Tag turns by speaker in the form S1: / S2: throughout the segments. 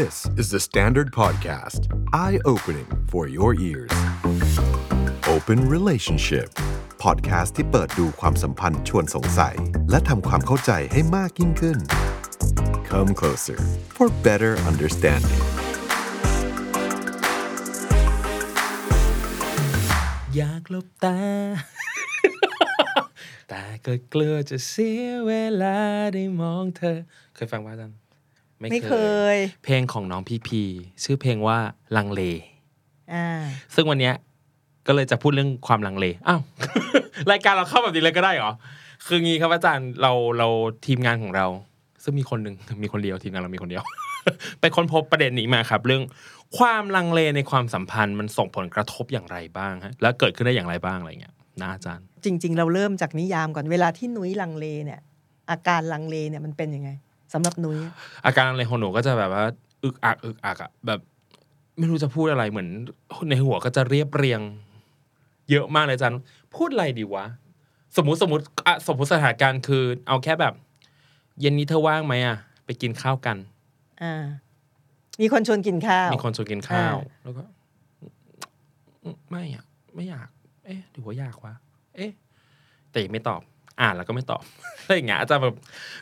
S1: This is the Standard Podcast. Eye opening for your ears. Open Relationship. Podcast ที่เปิดดูความสัมพันธ์ชวนสงสัย และทำความเข้าใจให้มากยิ่งขึ้น Come closer for better understanding.
S2: อยากหลบตา แต่ก็กลัวจะเสียเวลาได้มองเธอ เคยฟังว่าจัน
S3: ไม่เคย
S2: เพลงของน้องพีพีชื่อเพลงว่าลังเล
S3: อ่า
S2: ซึ่งวันเนี้ยก็เลยจะพูดเรื่องความลังเลอ้าวรายการเราเข้าแบบนี้เลยก็ได้เหรอคืองี้ครับอาจารย์เราเราทีมงานของเรา ซึ่งมีคนหนึ่งมีคนเดียวทีมงานเรามีคนเดียว ไปค้นพบประเด็นนี้มาครับ เรื่องความลังเลในความสัมพันธ์มันส่งผลกระทบอย่างไรบ้างฮะแล้วเกิดขึ้นได้อย่างไรบ้างอะไรเงี้ยนะอาจารย์
S3: จริง ๆ เราเริ่มจากนิยามก่อนเวลาที่นุ้ยลังเลเนี่ย อาการลังเลเนี่ยมันเป็นยังไง สำหรับนุ้ย
S2: อาการอะไรของหนูก็จะแบบว่า อึกอักอึกอักอะแบบไม่รู้จะพูดอะไรเหมือน ในหัวก็จะเรียบเรียง เยอะมากเลยอาจันพูดอะไรดีวะ สมมติสมมติอะสมมติสถานการณ์คือ เอาแค่แบบ เย็นนี้เธอว่างไหมอะไปกินข้าวกัน
S3: อ่า มีคนชวนกินข้าว
S2: มีคนชวนกินข้าว
S3: อ่า
S2: แล้วก็อืมไม่อะไม่อยาก เอ๊ะหรือว่าอยากวะเอ๊ะ แต่ยังไม่ตอบ อ่านแล้วก็ไม่ตอบอะไรอย่างเงี้ยอาจารย์แบบ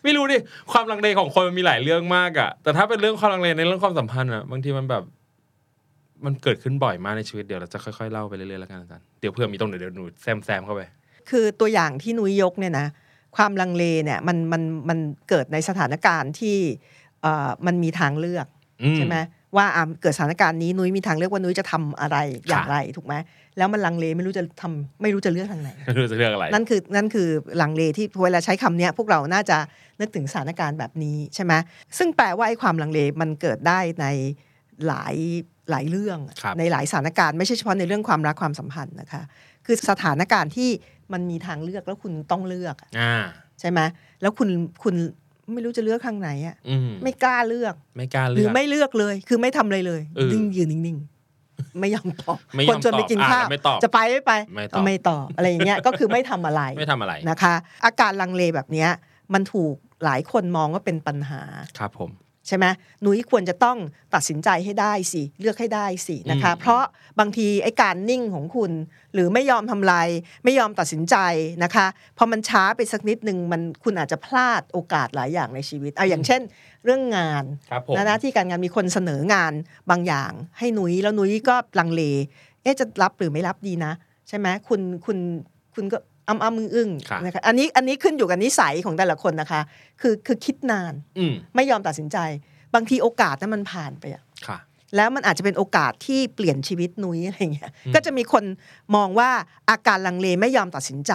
S2: ไม่รู้ดิความลังเลของคนมันมีหลายเรื่องมากอะแต่ถ้าเป็นเรื่องความลังเลในเรื่องความสัมพันธ์อะบางทีมันแบบ มันเกิดขึ้นบ่อยมากในชีวิตเดี๋ยวเราจะค่อยๆเล่าไปเรื่อยๆแล้วกันอาจารย์เดี๋ยวเพื่อมีตรงไหนเดี๋ยวหนูแซมแซมๆเข้าไป
S3: คือตัวอย่างที่นุ้ยยกเนี่ยนะความลังเลเนี่ยมันมันมันเกิดในสถานการณ์ที่เอ่อมันมีทางเลือก
S2: อืม
S3: ใช่ไหม ว่าอะเกิดสถานการณ์นี้นุ้ยมีทางเลือกว่านุ้ยจะทำอะไรอย่างไรถูกไหมแล้วมันลังเลไม่รู้จะทำไม่รู้จะเลือกทางไหน
S2: ไม่รู้จะเรื่องอะไร
S3: นั่นคือนั่นคือลังเลที่เวลาใช้คำเนี้ยพวกเราน่าจะนึกถึงสถานการณ์แบบนี้ใช่ไหมซึ่งแปลว่าไอ้ความลังเลมันเกิดได้ในหลายหลายเรื่อง
S2: ครับ
S3: ในหลายสถานการณ์ไม่ใช่เฉพาะในเรื่องความรักความสัมพันธ์นะคะ คือสถานการณ์ที่มันมีทางเลือกแล้วคุณต้องเลือกอะ
S2: อ่า
S3: ใช่ไหมแล้วคุณคุณ ไม่รู้จะเลือกทางไหนอะ
S2: อืม
S3: ไม่กล้าเลือก
S2: ไม่กล้า
S3: ห
S2: เลื
S3: รือ
S2: อก
S3: ไม่เลือกเลย คือไม่ทำอะไรเลย
S2: เออ
S3: นิ่งยืนนิ่งๆไม่ยอมตอบ
S2: ไม่ย
S3: ค
S2: อม
S3: นชวนไปกิน
S2: ตอบ
S3: ข้าว
S2: อะไม่ตอบ
S3: จะไปไม่ไป
S2: ไม่ตอบ
S3: ก็ไม่ตอบอะไรอย่างเงี้ยก็คือไม่ทำอะไร
S2: ไม่ทำอะไร
S3: นะคะ อาการลังเลแบบเนี้ยมันถูกหลายคนมองว่าเป็นปัญหา
S2: ครับผม
S3: ใช่ไหมหนุ้ยควรจะต้องตัดสินใจให้ได้สิเลือกให้ได้สินะคะ
S2: อืม
S3: เพราะบางทีไอ้การนิ่งของคุณ หรือไม่ยอมทำลายไม่ยอมตัดสินใจนะคะพอมันช้าไปสักนิดหนึ่งมันคุณอาจจะพลาดโอกาสหลายอย่างในชีวิตเอาอย่างเช่น เรื่องงาน
S2: ครับผม
S3: นะหน้าที่การงานมีคนเสนองานบางอย่าง ให้หนุยแล้วหนุยก็ลังเลเอ๊ะจะรับหรือไม่รับดีนะ ใช่ไหมคุณคุณคุณก็ อ้ำอ้ำอึ้งอึ้ง
S2: ครับ
S3: นะคะอันนี้อันนี้ขึ้นอยู่กับนิสัยของแต่ละคนนะคะ คือคือคิดนาน
S2: อืม
S3: ไม่ยอมตัดสินใจ บางทีโอกาสนั้นมันผ่านไปอะ
S2: ค่ะ
S3: แล้วมันอาจจะเป็นโอกาสที่เปลี่ยนชีวิตนุ้ยอะไรเงี้ย
S2: อืม
S3: ก็จะมีคนมองว่าอาการลังเลไม่ยอมตัดสินใจ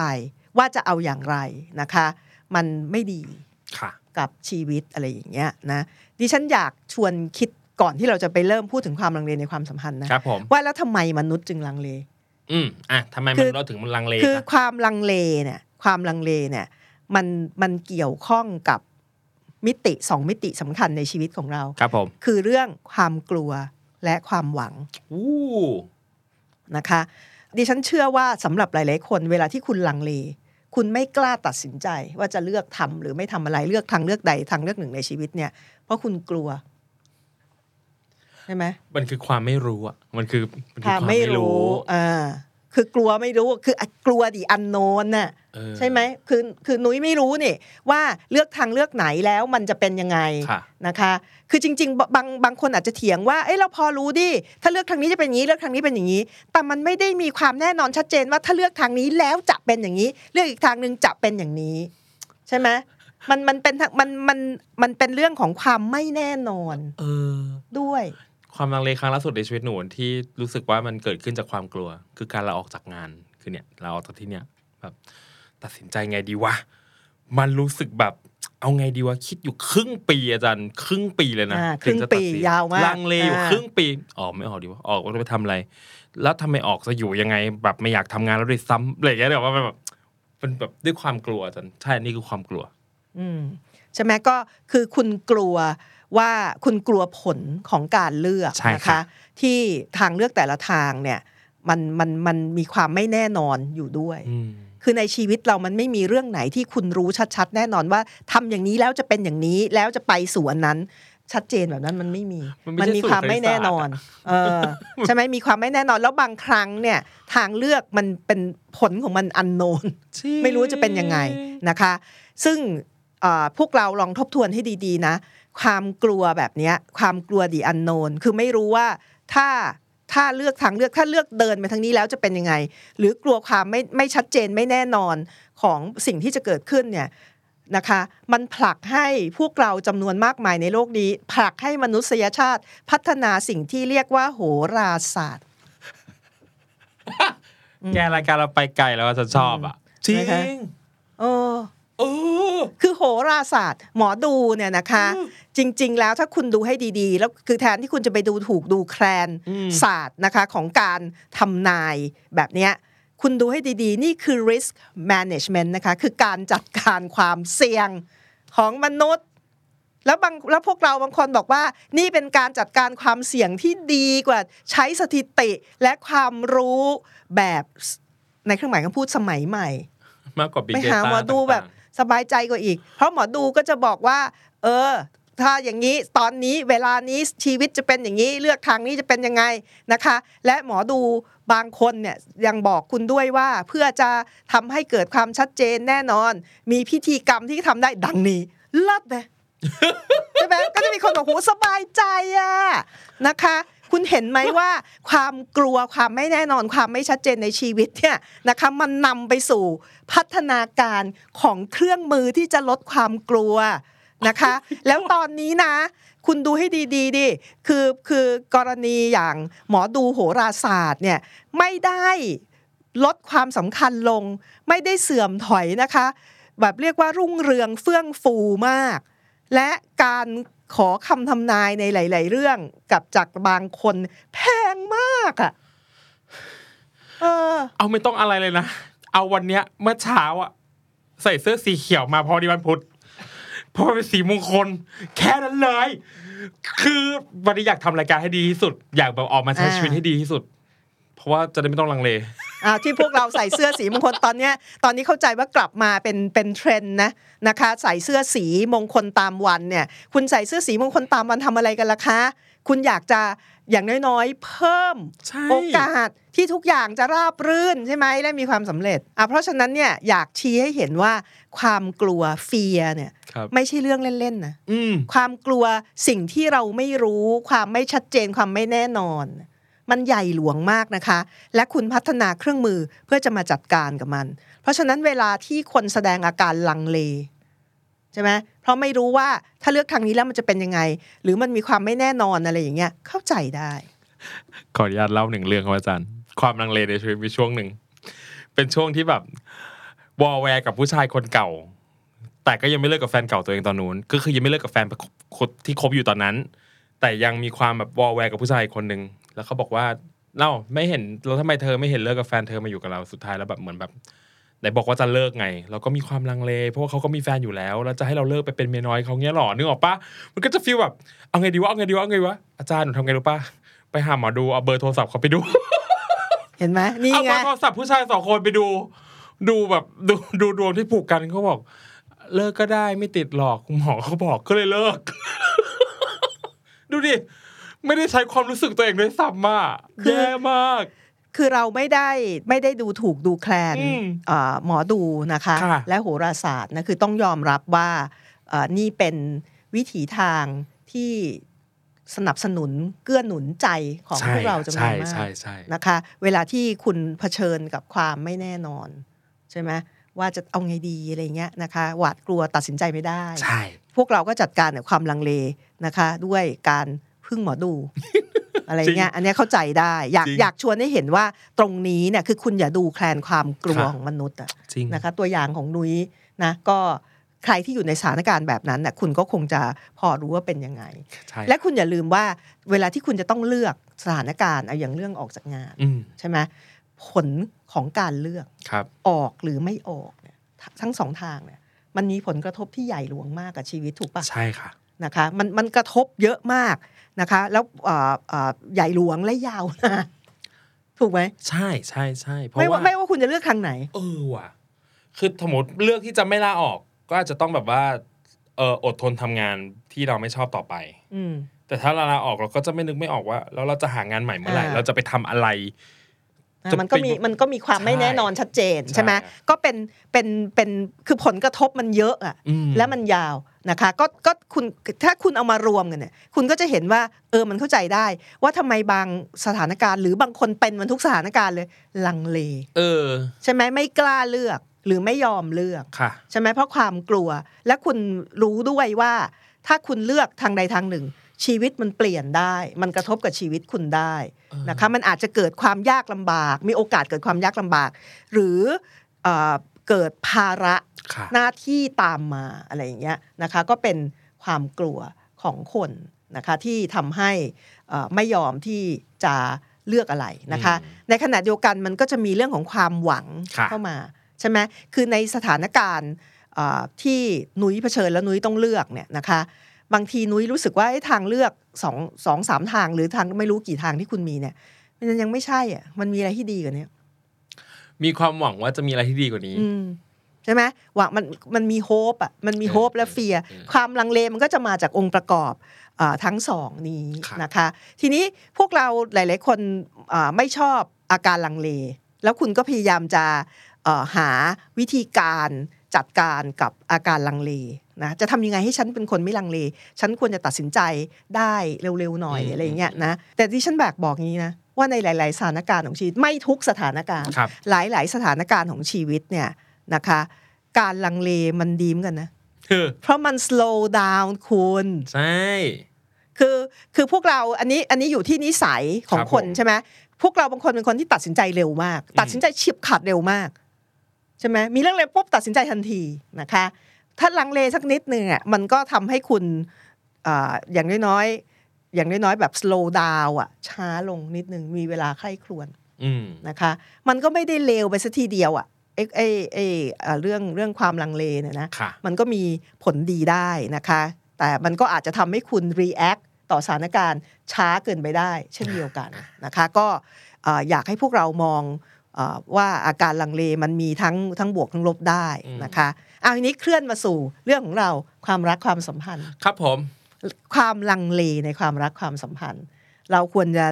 S3: ว่าจะเอาอย่างไรนะคะ มันไม่ดี
S2: ค่ะ
S3: กับชีวิตอะไรอย่างเงี้ยนะดิฉันอยากชวนคิดก่อนที่เราจะไปเริ่มพูดถึงความลังเลในความสัมพันธ์นะครับ
S2: ผม
S3: ว่าแล้วทำไมมนุษย์จึงลังเล
S2: อืมอะทำไม
S3: คื
S2: มัน
S3: อ
S2: เราถึงมันลังเล
S3: คือ
S2: คะ
S3: ความลังเลเนี่ย ความลังเลเนี่ย มันมันเกี่ยวข้องกับมิติสองมิติสำคัญในชีวิตของเรา
S2: ครับผม
S3: คือเรื่องความกลัวและความหวัง
S2: อู้
S3: นะคะ ดิฉันเชื่อว่าสำหรับหลาย ๆ คน เวลาที่คุณลังเล คุณไม่กล้าตัดสินใจว่าจะเลือกทำหรือไม่ทำอะไรเลือกทางเลือกใดทางเลือกหนึ่งในชีวิตเนี่ย เพราะคุณกลัว ใช่ไหม
S2: มันคือความไม่รู้อะมันคือมันคือ
S3: ค่ะไม่รู้อ่าคือกลัวไม่รู้คือกลัวดิอันโนนน่ะ
S2: เออ
S3: ใช่ไหมคือคือนุ้ยไม่รู้นี่ว่าเลือกทางเลือกไหนแล้วมันจะเป็นยังไง
S2: ค่ะ
S3: นะคะ คือจริง ๆ บางบางคนอาจจะเถียงว่าเอ้ยเราพอรู้ดิถ้าเลือกทางนี้จะเป็นอย่างนี้เลือกทางนี้เป็นอย่างนี้ แต่มันไม่ได้มีความแน่นอนชัดเจนว่าถ้าเลือกทางนี้แล้วจะเป็นอย่างนี้ เลือกอีกทางหนึ่งจะเป็นอย่างนี้ ใช่ไหมมันมันเป็นทางมันมันมันเป็นเรื่องของความไม่แน่นอน
S2: เออ
S3: ด้วย
S2: ความลังเลครั้งล่าสุดในชีวิตหนูที่รู้สึกว่ามันเกิดขึ้นจากความกลัว คือการลาออกจากงานคือเนี่ยลาออกจากที่เนี่ยแบบตัดสินใจไงดีวะมันรู้สึกแบบเอาไงดีวะคิดอยู่ครึ่งปีอาจารย์ครึ่งปีเลยนะ
S3: อ่า
S2: ถึงจะตัดสิน
S3: ครึ่งปียาวมาก
S2: ลังเลอยู่
S3: อ่า
S2: ครึ่งปีออกไม่ออกดีวะออกว่าจะไปทำอะไร แล้วทำไมออกจะอยู่ยังไงแบบไม่อยากทำงานแล้วด้วยซ้ำอะไรอย่างเงี้ยเดี๋ยวว่าแบบเป็นแบบด้วยความกลัวอาจารย์ใช่อันนี่คือความกลัว
S3: อืมใช่ไหมก็คือคุณกลัว ว่าคุณกลัวผลของการเลือก
S2: ใช่
S3: นะ
S2: ครั
S3: คะ
S2: บ
S3: ที่ทางเลือกแต่ละทางเนี่ยมันมันมันมีความไม่แน่นอนอยู่ด้วย
S2: อืม
S3: คือในชีวิตเรามันไม่มีเรื่องไหนที่คุณรู้ชัด ๆ แน่นอนว่าทำอย่างนี้แล้วจะเป็นอย่างนี้แล้วจะไปสู่อันนั้นชัดเจนแบบนั้นมันไม่มี
S2: มันไม่ใช่
S3: มีความไม่แน่นอน
S2: สูตรคณิตศาสตร์
S3: เออใช่ไหมมีความไม่แน่นอนแล้วบางครั้งเนี่ย ทางเลือกมันเป็นผลของมันอันโนนไม่รู้จะเป็นยังไงนะคะ ซึ่งเอ่อพวกเราลองทบทวนให้ดีๆนะ ความกลัวแบบเนี้ยความกลัวดีอันโนนคือไม่รู้ว่าถ้าถ้าเลือกทางเลือกถ้าเลือกเดินไปทางนี้แล้วจะเป็นยังไง หรือกลัวความไม่ไม่ชัดเจนไม่แน่นอนของสิ่งที่จะเกิดขึ้นเนี่ยนะคะมันผลักให้พวกเราจำนวนมากมายในโลกนี้ ผลักให้มนุษยชาติพัฒนาสิ่งที่เรียกว่าโหราศาสตร์
S2: แกรายการเราไปไกลแล้วอะฉันชอบอะจริง
S3: นะคะเออ
S2: เออ
S3: คือโหราศาสตร์ หมอดูเนี่ยนะคะ จริง ๆ แล้วถ้าคุณดูให้ดีๆ แล้วคือแทนที่คุณจะไปดูถูกดูแคลน
S2: อืม
S3: ศาสตร์นะคะของการทำนายแบบเนี้ยคุณดูให้ดีๆ นี่คือ risk management นะคะ คือการจัดการความเสี่ยงของมนุษย์ แล้วบางแล้วพวกเราบางคนบอกว่า นี่เป็นการจัดการความเสี่ยงที่ดีกว่าใช้สถิติและความรู้แบบในเครื่องหมายคำพูดสมัยใหม่
S2: มากกว่าบิ๊ก
S3: ไป
S2: เด
S3: หา
S2: ต้า
S3: หมอดูแบบ สบายใจกว่าอีก เพราะหมอดูก็จะบอกว่า เออ ถ้าอย่างนี้ตอนนี้เวลานี้ชีวิตจะเป็นอย่างนี้เลือกทางนี้จะเป็นยังไงนะคะ และหมอดูบางคนเนี่ยยังบอกคุณด้วยว่าเพื่อจะทำให้เกิดความชัดเจนแน่นอน มีพิธีกรรมที่ทำได้ดังนี้เลิศเลยใช่ไหมก็จะมีคนบอกโหสบายใจอะนะคะคุณเห็นไหมว่าความกลัวความไม่แน่นอนความไม่ชัดเจนในชีวิตเนี่ยนะคะมันนำไปสู่ พัฒนาการของเครื่องมือที่จะลดความกลัวนะคะ แล้วตอนนี้นะ คุณดูให้ดีๆดิคือคือกรณีอย่างหมอดูโหราศาสตร์เนี่ยไม่ได้ลดความสำคัญลง ไม่ได้เสื่อมถอยนะคะ แบบเรียกว่ารุ่งเรืองเฟื่องฟูมาก และการขอคำทำนายในหลาย ๆ เรื่องกับจากบางคนแพงมากอะ่ะเออ
S2: เอาไม่ต้องอะไรเลยนะ เอาวันเนี้ย เมื่อเช้าอะใส่เสื้อสีเขียวมาพอดีวันพุธเพราะมันเป็นสีมงคล แค่นั้นเลย คือวันนี้อยากทำรายการให้ดีที่สุด อยากแบบออกมาใช้ชีวิตให้ดีที่สุด เพราะว่าจะได้ไม่ต้องลังเล
S3: ที่พวกเราใส่เสื้อสีมงคลตอนเนี้ยตอนนี้เข้าใจว่ากลับมาเป็นเป็นเทรนด์นะนะคะใส่เสื้อสีมงคลตามวันเนี่ยคุณใส่เสื้อสีมงคลตามวันทำอะไรกันล่ะคะ คุณอยากจะอย่างน้อยๆ เพิ่ม
S2: ใช่
S3: โอกาสที่ทุกอย่างจะราบรื่นใช่ไหมและมีความสำเร็จอะเพราะฉะนั้นเนี่ยอยากชี้ให้เห็นว่าความกลัวเฟียเนี่ย
S2: ครับ
S3: ไม่ใช่เรื่องเล่นๆนะ
S2: อืม
S3: ความกลัวสิ่งที่เราไม่รู้ ความไม่ชัดเจนความไม่แน่นอน มันใหญ่หลวงมากนะคะ และคุณพัฒนาเครื่องมือเพื่อจะมาจัดการกับมัน เพราะฉะนั้นเวลาที่คนแสดงอาการลังเลใช่ไหมเพราะไม่รู้ว่าถ้าเลือกทางนี้แล้วมันจะเป็นยังไง หรือมันมีความไม่แน่นอนอะไรอย่างเงี้ยเข้าใจได้
S2: ขออนุญาตเล่าหนึ่งเรื่องครับอาจารย์ ความลังเลในชีวิตมีช่วงหนึ่งเป็นช่วงที่แบบวอลแวร์กับผู้ชายคนเก่า แต่ก็ยังไม่เลิกกับแฟนเก่าตัวเองตอนนู้นก็คือยังไม่เลิกกับแฟนที่คบอยู่ตอนนั้น แต่ยังมีความแบบวอลแวร์กับผู้ชายคนหนึ่ง แล้วเขาบอกว่าเล่าไม่เห็นแล้วทำไมเธอไม่เห็นเลิกกับแฟนเธอมาอยู่กับเราสุดท้ายแล้วแบบเหมือนแบบไหนบอกว่าจะเลิกไง เราก็มีความลังเล เพราะว่าเขาก็มีแฟนอยู่แล้ว แล้วจะให้เราเลิกไปเป็นเมียน้อยเขาเงี้ยหรอนึกออกปะมันก็จะฟีลแบบเอาไงดีวะเอาไงดีวะเอาไงดีวะอาจารย์หนูทำไงรู้ปะไปหาหมอดูเอาเบอร์โทรศัพท์เขาไปดู
S3: เห็นไหมนี่
S2: เอา
S3: ไง
S2: เบอร์โทรศัพท์ผู้ชายสองคนไปดู ดูแบบดูดูดวงที่ผูกกันเขาบอก เลิกก็ได้ไม่ติดหรอกหมอเขาบอกก็เลยเลิก ดูดิ ไม่ได้ใช้ความรู้สึกตัวเองด้วยซ้ำอะแย่มาก
S3: คือเราไม่ได้ไม่ได้ดูถูกดูแคลน
S2: อืม
S3: เอ่อหมอดูนะคะ
S2: ค่ะ
S3: และโหราศาสตร์นะคือต้องยอมรับว่าเอ่อนี่เป็นวิถีทางที่สนับสนุนเกื้อหนุนใจของพวกเราจำนวน
S2: ใช่
S3: มาก
S2: ใช่ใช่
S3: นะคะ เวลาที่คุณเผชิญกับความไม่แน่นอน ใช่ไหมว่าจะเอาไงดีอะไรเงี้ยนะคะ หวาดกลัวตัดสินใจไม่ได้
S2: ใช่
S3: พวกเราก็จัดการกับความลังเลนะคะ ด้วยการ พึ่งหมอดู อะไรเงี้ย อันเนี้ยเข้าใจได้ อยากอยากชวนให้เห็นว่าตรงนี้เนี่ยคือคุณอย่าดูแคลนความกลัวของมนุษย์อะ
S2: จริง
S3: นะคะ ตัวอย่างของนุ้ยนะก็ใครที่อยู่ในสถานการณ์แบบนั้นน่ะคุณก็คงจะพอรู้ว่าเป็นยังไง
S2: ใช่
S3: และคุณอย่าลืมว่าเวลาที่คุณจะต้องเลือกสถานการณ์เอาอย่างเรื่องออกจากงาน
S2: อืม
S3: ใช่ไหมผลของการเลือก
S2: ครับ
S3: ออกหรือไม่ออกเนี่ยทั้งสองทางเนี่ยมันมีผลกระทบที่ใหญ่หลวงมากกับชีวิตถูกปะ
S2: ใช่ค่ะ
S3: นะคะมันมันกระทบเยอะมากนะคะแล้วเอ่อเอ่อใหญ่หลวงและยาวนานถูกไหม
S2: ใช่ใช่ใช่เพราะ
S3: ไม่ว่า
S2: ว่า
S3: ไม่ว่าคุณจะเลือกทางไหน
S2: เออว่ะ คือสมมติเลือกที่จะไม่ลาออก ก็อาจจะต้องแบบว่าเอออดทนทำงานที่เราไม่ชอบต่อไป
S3: อืม
S2: แต่ถ้าเราลาออกเราก็จะไม่นึกไม่ออกว่า แล้วเราจะหางานใหม่เมื่อไหร่
S3: อ่า
S2: เราจะไปทำอะไร
S3: อะ
S2: จะ
S3: มันก็มี
S2: ไป
S3: มันก็มีความไม่
S2: ใช่
S3: แน่นอนชัดเจน
S2: ใช่
S3: ใช่ไหมก็เป็นเป็นเป็นคือผลกระทบมันเยอะอะ
S2: อืม
S3: และมันยาว นะคะก็ก็คุณถ้าคุณเอามารวมกันเนี่ยคุณก็จะเห็นว่าเออมันเข้าใจได้ ว่าทำไมบางสถานการณ์ หรือบางคนเป็นมันทุกสถานการณ์เลยลังเล
S2: เออ
S3: ใช่ไหมไม่กล้าเลือกหรือไม่ยอมเลือก
S2: ค่ะ
S3: ใช่ไหมเพราะความกลัว และคุณรู้ด้วยว่า ถ้าคุณเลือกทางใดทางหนึ่ง ชีวิตมันเปลี่ยนได้ มันกระทบกับชีวิตคุณได้นะคะมันอาจจะเกิดความยากลำบาก มีโอกาสเกิดความยากลำบาก หรือ เอ่อเกิดภาระ
S2: ค่ะ
S3: หน้าที่ตามมาอะไรอย่างเงี้ยนะคะก็เป็นความกลัวของคนนะคะที่ทำให้เอ่อไม่ยอมที่จะเลือกอะไรนะคะ
S2: อืม
S3: ในขณะเดียวกันมันก็จะมีเรื่องของความหวัง
S2: ค่ะ
S3: เข้ามาใช่ไหมคือในสถานการณ์เอ่อที่นุ้ยเผชิญแล้วนุ้ยต้องเลือกเนี่ยนะคะบางทีนุ้ยรู้สึกว่าไอ้ทางเลือกสองสองสามทางหรือทางไม่รู้กี่ทางที่คุณมีเนี่ยมันยังไม่ใช่อะมันมีอะไรที่ดีกว่านี้
S2: มีความหวังว่าจะมีอะไรที่ดีกว่านี้
S3: อืมใช่ไหมหวังมันมันมีโฮปอะมันมี
S2: เออ
S3: โฮปและเฟีย
S2: เออ
S3: ความลังเลมันก็จะมาจากองค์ประกอบอาทั้งสองนี้
S2: ครับ
S3: นะคะ ทีนี้พวกเราหลาย ๆ คนอ่าไม่ชอบอาการลังเล แล้วคุณก็พยายามจะเอ่อหาวิธีการจัดการกับอาการลังเลนะจะทำยังไงให้ฉันเป็นคนไม่ลังเล ฉันควรจะตัดสินใจได้เร็วๆหน่อย
S2: อืม
S3: อะไรอย่างเงี้ยนะแต่ที่ฉันแบกบอกงี้นะ ว่าในหลาย ๆ สถานการณ์ของชีวิต ไม่ทุกสถานการณ์
S2: ครับ
S3: หลาย ๆ สถานการณ์ของชีวิตเนี่ยนะคะ การลังเลมันดีเหมอนกันนะ
S2: เออ
S3: เพราะมัน slow down คุณ
S2: ใช่
S3: คือคือพวกเราอันนี้อันนี้อยู่ที่นิสัยของ
S2: ครับ
S3: คน
S2: ผม
S3: ใช่ไหมพวกเราบางคนเป็นคนที่ตัดสินใจเร็วมาก ตัดสินใจเฉียบขาดเร็วมากใช่ไหมมีเรื่องอะไรปุ๊บตัดสินใจทันทีนะคะ ถ้าลังเลสักนิดนึงอะมันก็ทำให้คุณอ่าอย่างน้อยๆ อย่างน้อยๆแบบ slow down อะ ช้าลงนิดนึงมีเวลาใคร่ครวญ
S2: อืม
S3: นะคะ มันก็ไม่ได้เลวไปสัทีเดียวอะ่ะไอ้ไอ้ไอ้เอ่อเรื่องเรื่องความลังเลเนี่ยนะ
S2: ค่ะ
S3: มันก็มีผลดีได้นะคะ แต่มันก็อาจจะทำให้คุณ react ต่อสถานการณ์ช้าเกินไปได้ เช่นเดียวกันนะคะ ก็เอ่ออยากให้พวกเรามองเออว่าอาการลังเลมันมีทั้งทั้งบวกทั้งลบได้นะคะเอาทีนี้เคลื่อนมาสู่เรื่องของเราความรักความสัมพันธ์
S2: ครับผม
S3: ความลังเลในความรักความสัมพันธ์ เราควรจะ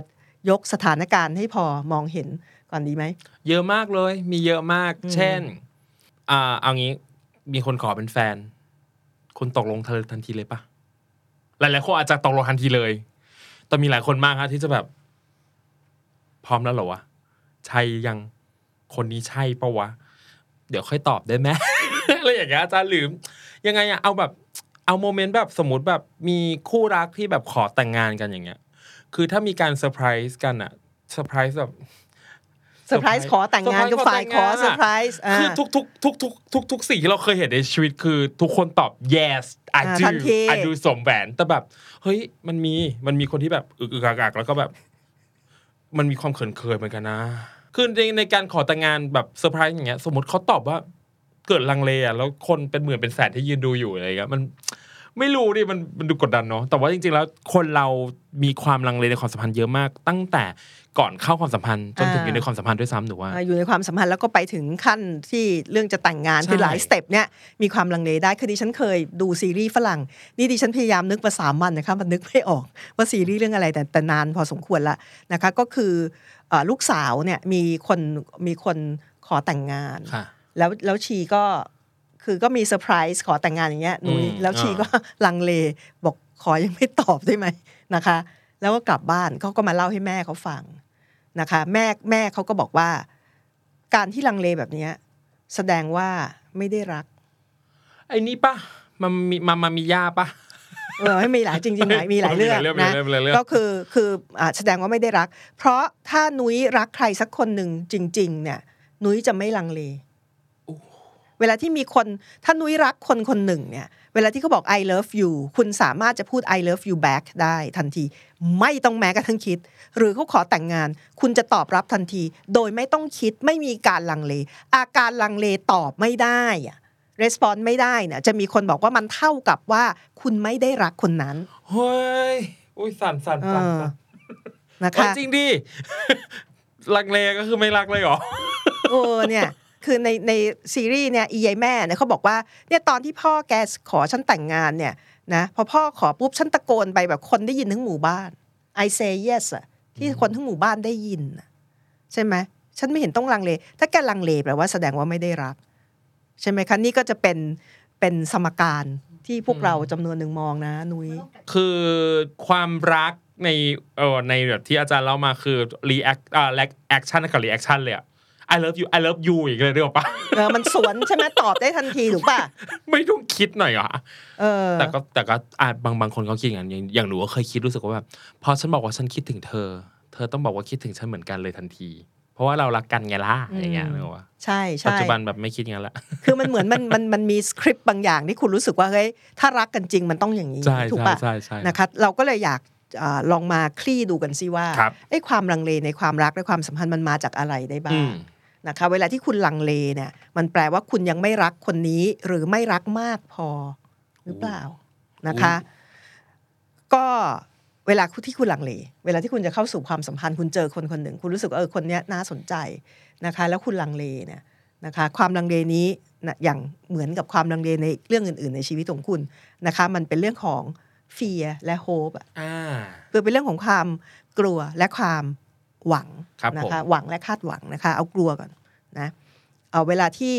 S3: ยกสถานการณ์ให้พอมองเห็นก่อนดีไหม
S2: เยอะมากเลย มีเยอะมาก เช่น อ่าเอางี้มีคนขอเป็นแฟน คุณตกลงทันทีเลยปะหลายๆคนอาจจะตกลงทันทีเลย แต่มีหลายคนมากครับที่จะแบบ พร้อมแล้วเหรอวะใช่ยังคนนี้ใช่ปะวะ เดี๋ยวค่อยตอบได้ไหมอะไรอย่างเงี้ยอาจารย์หรือยังไงอะเอาแบบ เอา moment แบบสมมติแบบมีคู่รักที่แบบขอแต่งงานกันอย่างเงี้ย คือถ้ามีการเซอร์ไพรส์กันอะเซอร์ไพรส์แบบ
S3: เซอร์ไพรส์ขอแต่งงานก็ฝ่ายขอเซอร์ไพรส์อ่า
S2: คือทุกทุกทุกทุกทุกทุกสิ่งที่เราเคยเห็นในชีวิตคือทุกคนตอบ yes I
S3: อ่า
S2: do
S3: ทันที
S2: I do สวมแหวนแต่แบบ เฮ้ยมันมีมันมีคนที่แบบอึกอึกอักอักแล้วก็แบบ มันมีความเขินเขินเหมือนกันนะคือในในการขอแต่งงานแบบเซอร์ไพรส์อย่างเงี้ย สมมติเขาตอบว่า เกิดลังเลอะแล้วคนเป็นหมื่นเป็นแสนที่ยืนดูอยู่อะไรเงี้ยมันไม่รู้ดิมันมันดูกดดันเนาะแต่ว่าจริงๆแล้วคนเรามีความลังเลในความสัมพันธ์เยอะมาก ตั้งแต่ก่อนเข้าความสัมพันธ์จนถึง
S3: อ่า
S2: อยู่ในความสัมพันธ์ด้วยซ้ำหนูว่า
S3: อ่าอยู่ในความสัมพันธ์แล้วก็ไปถึงขั้นที่เรื่องจะแต่งงาน
S2: ใช่
S3: คือหลาย step เนี่ยมีความลังเลได้คือดิฉันเคยดูซีรีส์ฝรั่งนี่ดิฉันพยายามนึกมาสามวันนะคะมันนึกไม่ออกว่าซีรีส์เรื่องอะไรแต่แต่นานพอสมควรละนะคะก็คือเอ่อลูกสาวเนี่ยมีคนมีคนขอแต่งงาน
S2: ค่ะ
S3: แล้วแล้วชีก็คือก็มีเซอร์ไพรส์ขอแต่งงานอย่างเงี้ยหนุย
S2: อืม
S3: แล้วชี
S2: อ่า
S3: ก็ลังเลบอกขอยังไม่ตอบได้ไหมนะคะ แล้วก็กลับบ้านเขาก็มาเล่าให้แม่เขาฟังนะคะ แม่แม่เขาก็บอกว่า การที่ลังเลแบบเนี้ยแสดงว่าไม่ได้รัก
S2: ไอ้นี่ปะมันมีมามามีย่าปะ
S3: เออให้มีหลายจริงๆหลายมีหลายเรื่อง
S2: มีหลายเรื่อง
S3: นะ
S2: มีหลายเรื่องมีหลายเรื่อง
S3: ก็คือคืออ่าแสดงว่าไม่ได้รัก เพราะถ้านุ้ยรักใครสักคนหนึ่งจริง ๆ เนี่ย นุ้ยจะไม่ลังเล เวลาที่มีคนถ้านุ้ยรักคนคนหนึ่งเนี่ยเวลาที่เขาบอก I love you คุณสามารถจะพูด I love you back ได้ทันที ไม่ต้องแม้กระทั่งคิด หรือเขาขอแต่งงาน คุณจะตอบรับทันที โดยไม่ต้องคิดไม่มีการลังเล อาการลังเลตอบไม่ได้อะ response ไม่ได้เนี่ยจะมีคนบอกว่ามันเท่ากับว่าคุณไม่ได้รักคนนั้น
S2: เฮ้ยอุ้ยสั่นสั่นสั่น
S3: เออ
S2: สั่น
S3: นะ
S2: เอ้ย
S3: คะ
S2: จริงดิลังเลก็คือไม่รักเลยเหรอ
S3: เออเนี่ย คือในในซีรีส์เนี่ยอียายแม่เนี่ยเขาบอกว่าเนี่ยตอนที่พ่อแกขอฉันแต่งงานเนี่ยนะพอพ่อขอปุ๊บฉันตะโกนไปแบบคนได้ยินทั้งหมู่บ้าน I say yes อะที่คนทั้งหมู่บ้านได้ยินน่ะใช่ไหมฉันไม่เห็นต้องลังเล ถ้าแกลังเลแปลว่าแสดงว่าไม่ได้รัก ใช่ไหมคะนี่ก็จะเป็นเป็นสมการที่พวกเราจำนวนหนึ่งมองนะ นุ้ย
S2: คือความรักในเออในแบบที่อาจารย์เล่ามาคือ react อ่า action กับ reaction เลยอะ I love you I love you อีกเลยเรียกว่าปะ
S3: เออมันสวนใช่ไหมตอบได้ทันทีถูกป่ะ
S2: ไม่ต้องคิดหน่อยเหรอ
S3: เออ
S2: แต่ก็แต่ก็อาจบางบางคนเขาคิดอย่างนั้นอย่างอย่างหนูก็เคยคิดรู้สึกว่าแบบพอฉันบอกว่าฉันคิดถึงเธอ เธอต้องบอกว่าคิดถึงฉันเหมือนกันเลยทันที เพราะว่าเรารักกันไงล่ะอย่างเงี้ยนึกว่า
S3: ใช่
S2: ปัจ
S3: ใช่
S2: จุบันแบบไม่คิดอย่างนั้นละ
S3: คือมันเหมือนมันมันมันมีสคริปต์บางอย่างที่คุณรู้สึกว่าเฮ้ยถ้ารักกันจริงมันต้องอย่างนี้
S2: ใช่
S3: ถูก
S2: ใช่
S3: ป่ะ
S2: ใช่ใช่
S3: นะคะเราก็เลยอยากอ่าลองมาคลี่ดูกันซิว่า
S2: ครับ
S3: ไอ้ความลังเลในความรักและความสัมพันธ์มันมาจากอะไรได้บ้า
S2: อื
S3: ง
S2: ม
S3: นะคะเวลาที่คุณลังเลเนี่ย มันแปลว่าคุณยังไม่รักคนนี้หรือไม่รักมากพอหรือเปล่านะคะ ก็เวลาที่คุณลังเล เวลาที่คุณจะเข้าสู่ความสัมพันธ์คุณเจอคนคนหนึ่ง คุณรู้สึกว่าเออคนเนี้ยน่าสนใจนะคะ แล้วคุณลังเลเนี่ยนะคะ ความลังเลนี้นะอย่างเหมือนกับความลังเลในเรื่องอื่น ๆ ในชีวิตของคุณนะคะ มันเป็นเรื่องของ fear และ hope อะ
S2: อ่า
S3: คือเป็นเรื่องของความกลัวและความ หวัง
S2: ครับ
S3: นะคะ
S2: ผม
S3: หวังและคาดหวังนะคะ เอากลัวก่อนนะเอาเวลาที่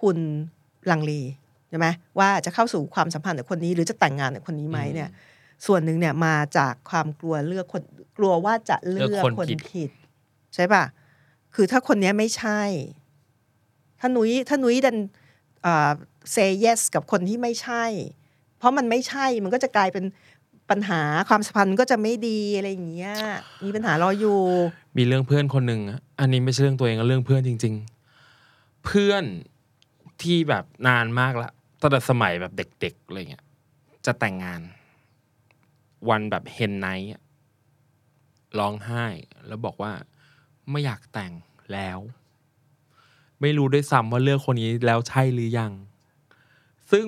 S3: คุณลังเลใช่ไหมว่าจะเข้าสู่ความสัมพันธ์กับคนนี้ หรือจะแต่งงานกับคนนี้ไหมเนี่ย ส่วนหนึ่งเนี่ยมาจากความกลัวเลือกคนกลัวว่าจะเลือก
S2: เลือกคน
S3: คน
S2: ผิด
S3: ผิด ใช่ป่ะคือถ้าคนเนี้ยไม่ใช่ ถ้านุ้ยถ้านุ้ยดันเซ yes กับคนที่ไม่ใช่ เพราะมันไม่ใช่มันก็จะกลายเป็น ปัญหาความสัมพันธ์ก็จะไม่ดีอะไรอย่างเงี้ยมีปัญหารออยู่
S2: มีเรื่องเพื่อนคนหนึ่งอะอันนี้ไม่ใช่เรื่องตัวเองเรื่องเพื่อนจริง ๆ เพื่อนที่แบบนานมากละตั้งแต่สมัยแบบเด็กๆอะไรเงี้ยจะแต่งงาน วันแบบเฮนไนท์อะร้องไห้ แล้วบอกว่าไม่อยากแต่งแล้ว ไม่รู้ด้วยซ้ำว่าเลือกคนนี้แล้วใช่หรือยัง ซึ่ง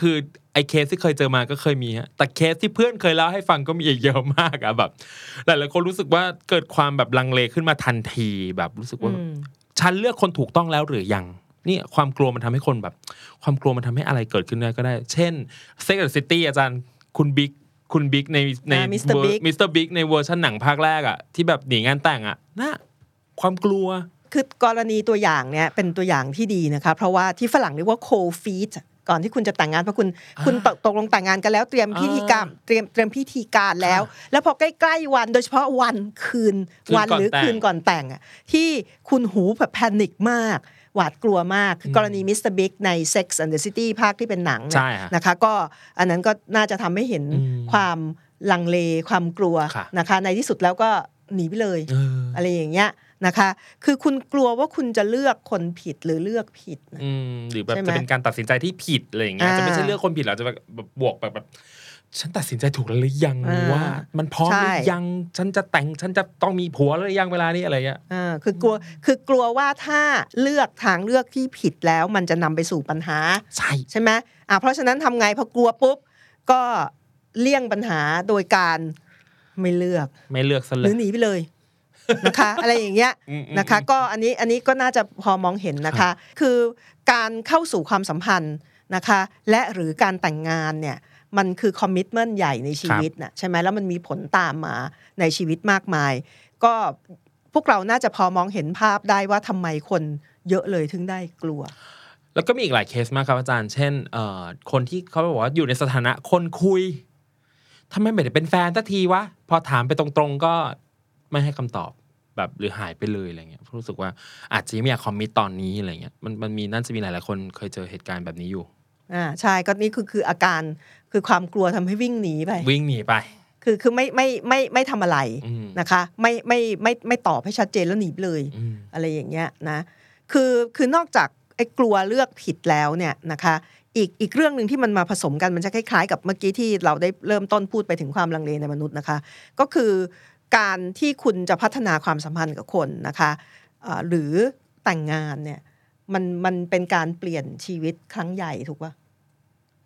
S2: คือไอ้เคสที่เคยเจอมาก็เคยมีฮะแต่เคสที่เพื่อนเคยเล่าให้ฟังก็มีอีกเยอะมากอะแบบหลายๆคนรู้สึกว่าเกิดความแบบลังเลขึ้นมาทันทีแบบรู้สึกว่า
S3: อืม
S2: ฉันเลือกคนถูกต้องแล้วหรือยังนี่ความกลัวมันทำให้คนแบบ ความกลัวมันทำให้อะไรเกิดขึ้นได้ก็ได้ เช่น Sex and the City อาจารย์คุณบิ๊กคุณบิ๊กในใน
S3: อ่า Mr. Big
S2: Mr. Big ในเวอร์ชันหนังภาคแรกอะที่แบบหนีงานแต่งอะน่ะความกลัว
S3: คือกรณีตัวอย่างเนี่ยเป็นตัวอย่างที่ดีนะคะ เพราะว่าที่ฝรั่งเรียกว่า cold feet ก่อนที่คุณจะแต่งงานเพราะคุณคุณตกตกลงแต่งงานกันแล้วเตรียมพิธีกรรมเตรียมเตรียมพิธีการแล้ว แล้วพอใกล้ๆวันโดยเฉพาะวันคืน
S2: คืน
S3: วัน
S2: ก่อน
S3: หรือ
S2: แต่ง
S3: คืนก่อนแต่งอะที่คุณหูแบบ panic มากหวาดกลัวมากคือกรณี Mr. Big ใน Sex and the City ภาคที่เป็นหนังเนี่ย
S2: ใช่ฮะ
S3: นะคะก็อันนั้นก็น่าจะทำให้เห็น
S2: อืม
S3: ความลังเลความกลัว
S2: ค่ะ
S3: นะคะในที่สุดแล้วก็หนีไปเลย
S2: เออ
S3: อะไรอย่างเงี้ย นะคะ คือคุณกลัวว่าคุณจะเลือกคนผิดหรือเลือกผิดนะ
S2: อืมหรือแบบ
S3: ใช่ไหม
S2: จะเป็นการตัดสินใจที่ผิดอะไรอย่างเงี้ย
S3: อ่า
S2: จะไม่ใช่เลือกคนผิดหรอกจะแบบแบบบวกแบบแบบฉันตัดสินใจถูกแล้วหรือยัง
S3: อ่า
S2: ว่า มันพร้อมห
S3: ใช่
S2: รือยังฉันจะแต่งฉันจะต้องมีผัวหรือยังเวลานี้อะไรเงี้ย
S3: อ่าคือกลัวคือกลัวว่าถ้าเลือกทางเลือกที่ผิดแล้ว มันจะนำไปสู่ปัญหา
S2: ใช่
S3: ใช่ไหมอ่าเพราะฉะนั้นทำไงพอกลัวปุ๊บก็เลี่ยงปัญหาโดยการไม่เลือก
S2: ไม่เลือกซะ
S3: ห
S2: เล
S3: รือยหนีไปเลย นะคะ อะไรอย่างเงี้ย
S2: อืมอืม
S3: นะคะ ก็อันนี้อันนี้ก็น่าจะพอมองเห็นนะคะ คือการเข้าสู่ความสัมพันธ์นะคะ และหรือการแต่งงานเนี่ยมันคือคอมมิชเมนต์ใหญ่ในชีวิตนะใช่ไหมแล้วมันมีผลตามมาในชีวิตมากมาย ก็พวกเราน่าจะพอมองเห็นภาพได้ว่าทำไมคนเยอะเลยถึงได้กลัว
S2: แล้วก็มีอีกหลายเคสมากครับอาจารย์ เช่นเอ่อคนที่เขาบอกว่าอยู่ในสถานะคนคุยทำไมไม่ได้เป็นแฟนสักทีวะ พอถามไปตรงๆก็ ไม่ให้คำตอบแบบหรือหายไปเลยอะไรเงี้ยเพราะรู้สึกว่าอาจจะไม่อยากคอมมิตตอนนี้อะไรเงี้ยมันมันมีน่าจะมีหลายๆคนเคยเจอเหตุการณ์แบบนี้อยู่
S3: อ่าใช่ก็นี่คือคืออาการคือความกลัวทำให้วิ่งหนีไป
S2: วิ่งหนีไป
S3: คือคือไม่ไม่ไม่ไม่ทำอะไร
S2: อืม
S3: นะคะ ไม่ไม่ไม่ไม่ตอบให้ชัดเจนแล้วหนีไปเลย
S2: อืม
S3: อะไรอย่างเงี้ยนะคือคือนอกจากไอ้กลัวเลือกผิดแล้วเนี่ยนะคะอีกอีกเรื่องหนึ่งที่มันมาผสมกันมันจะคล้ายๆ กับเมื่อกี้ที่เราได้เริ่มต้นพูดไปถึงความลังเลในมนุษย์นะคะ ก็คือ การที่คุณจะพัฒนาความสัมพันธ์กับคนนะคะอ่าหรือแต่งงานเนี่ยมันมันเป็นการเปลี่ยนชีวิตครั้งใหญ่ถูกปะ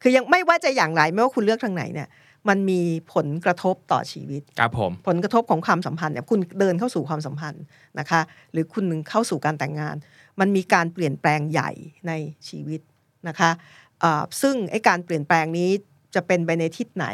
S3: คือยังไม่ว่าจะอย่างไรไม่ว่าคุณเลือกทางไหนเนี่ย มันมีผลกระทบต่อชีวิต
S2: ครับผม
S3: ผลกระทบของความสัมพันธ์เนี่ยคุณเดินเข้าสู่ความสัมพันธ์นะคะ หรือคุณเข้าสู่การแต่งงาน มันมีการเปลี่ยนแปลงใหญ่ในชีวิตนะคะเอ่อซึ่งไอ้การเปลี่ยนแปลงนี้จะเป็นไปในทิศไหน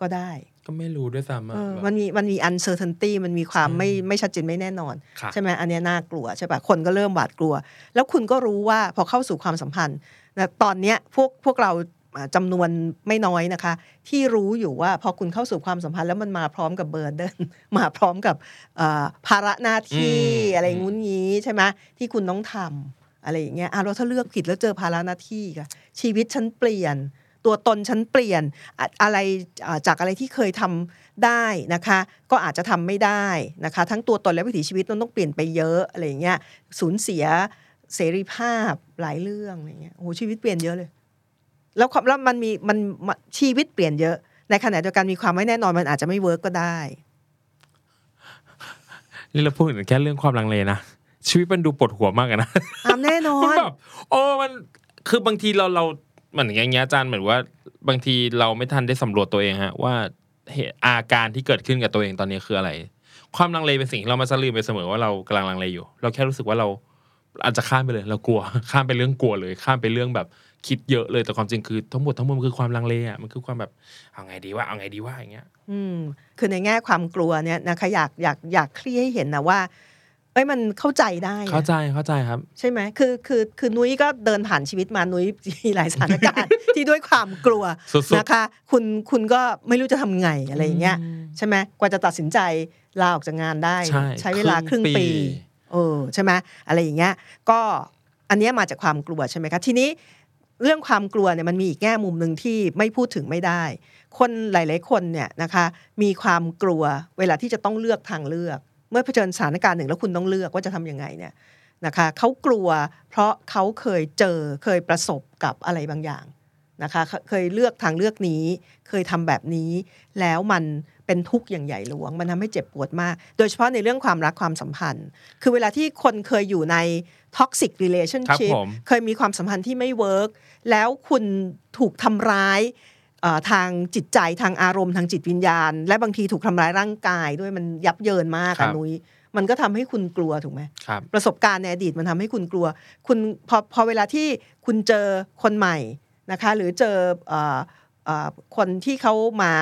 S3: ก็ได้
S2: ก็ไม่รู้ด้วยซ้ำอะ
S3: เออ
S2: แบบ
S3: มันมีมันมี uncertainty มันมีความ
S2: ใช่
S3: ไม่ไม่ชัดเจนไม่แน่นอน
S2: ครับ
S3: ใช่ไหมอันเนี้ยน่ากลัวใช่ปะคนก็เริ่มหวาดกลัว แล้วคุณก็รู้ว่าพอเข้าสู่ความสัมพันธ์นะตอนเนี้ยพวกพวกเราอ่าจำนวนไม่น้อยนะคะ ที่รู้อยู่ว่าพอคุณเข้าสู่ความสัมพันธ์แล้วมันมาพร้อมกับเบ r ร์เดนมาพร้อมกับอ่าภาระหน้าที่
S2: อืม
S3: อะไรงุ้นงี้ใช่ไหมที่คุณต้องทำอะไรอย่างเงี้ยอะเราถ้าเลือกผิดแล้วเจอภาระหน้าที่ค่ะชีวิตฉันเปลี่ยน ตัวตนฉันเปลี่ยนอะอะไรอ่าจากอะไรที่เคยทำได้นะคะ ก็อาจจะทำไม่ได้นะคะ ทั้งตัวตนและวิถีชีวิตมันต้องเปลี่ยนไปเยอะอะไรอย่างเงี้ยสูญเสียเสรีภาพหลายเรื่องอะไรเงี้ยโอ้โหชีวิตเปลี่ยนเยอะเลย แล้วความแล้วมันมีมันมันชีวิตเปลี่ยนเยอะ ในขณะเดียวกันมีความไม่แน่นอนมันอาจจะไม่เวิร์กก็ได้
S2: นี่เราพูดถึงแค่เรื่องความลังเลนะชีวิตมันดูปวดหัวมากอะนะ
S3: อามแน่นอ
S2: มัน
S3: น
S2: แบบโอ้มันคือบางทีเราเรา เหมือนอย่างเงี้ยอาจารย์เหมือนว่าบางทีเราไม่ทันได้สำรวจตัวเองฮะว่าเหตุอาการที่เกิดขึ้นกับตัวเองตอนนี้คืออะไร ความลังเลเป็นสิ่งที่เรามาสลืมไปเสมอว่าเรากำลังลังเลอยู่ เราแค่รู้สึกว่าเราอาจจะข้ามไปเลยเรากลัว ข้ามไปเรื่องกลัวเลย ข้ามไปเรื่องแบบคิดเยอะเลยแต่ความจริงคือทั้งหมดทั้งมวลมันคือความลังเลอะมันคือความแบบเอาไงดีว่าเอาไงดีว่าอย่างเงี้ย
S3: อืมคือในแง่ความกลัวเนี่ยนะคะอยากอยากอยากคลี่ให้เห็นนะว่า เอ้ยมันเข้าใจได้อะ
S2: เข้าใจเข้าใจครับ
S3: ใช่ไหมคือคือคือนุ้ยก็เดินผ่านชีวิตมานุ้ยมีหลายสถานการณ์ที่ด้วยความกลัว
S2: สุดๆ
S3: นะคะ คุณคุณก็ไม่รู้จะทำไงอะไรอย่างเงี้ย
S2: อืม
S3: ใช่ไหมกว่าจะตัดสินใจลาออกจากงานได้
S2: ใช่
S3: เวลาค
S2: ครึ่
S3: รึ่ง
S2: งปี
S3: ปีเออใช่ไหมอะไรอย่างเงี้ยก็อันเนี้ยมาจากความกลัวใช่ไหมคะทีนี้เรื่องความกลัวเนี่ยมันมีอีกแง่มุมหนึ่งที่ไม่พูดถึงไม่ได้ คนหลาย ๆ คนเนี่ยนะคะ มีความกลัวเวลาที่จะต้องเลือกทางเลือก เมื่อเผชิญสถานการณ์หนึ่งแล้วคุณต้องเลือกว่าจะทำยังไงเนี่ยนะคะเขากลัวเพราะเขาเคยเจอเคยประสบกับอะไรบางอย่างนะคะเคเคยเลือกทางเลือกนี้ เคยทำแบบนี้ แล้วมันเป็นทุกข์อย่างใหญ่หลวง มันทำให้เจ็บปวดมาก โดยเฉพาะในเรื่องความรักความสัมพันธ์ คือเวลาที่คนเคยอยู่ใน toxic
S2: ครับ
S3: relationship
S2: ผม
S3: เคยมีความสัมพันธ์ที่ไม่เวิร์กแล้วคุณถูกทำร้ายเอ่อ ทางจิตใจทางอารมณ์ทางจิตวิญญาณ และบางทีถูกทำร้ายร่างกายด้วยมันยับเยินมาก
S2: ครั
S3: อะ
S2: บ
S3: นุ้ยมันก็ทำให้คุณกลัวถูกไหม
S2: ครับ
S3: ประสบการณ์ในอดีตมันทำให้คุณกลัว คุณพอพอเวลาที่คุณเจอคนใหม่นะคะ หรือเจอเอ่อเอ่อคนที่เขามา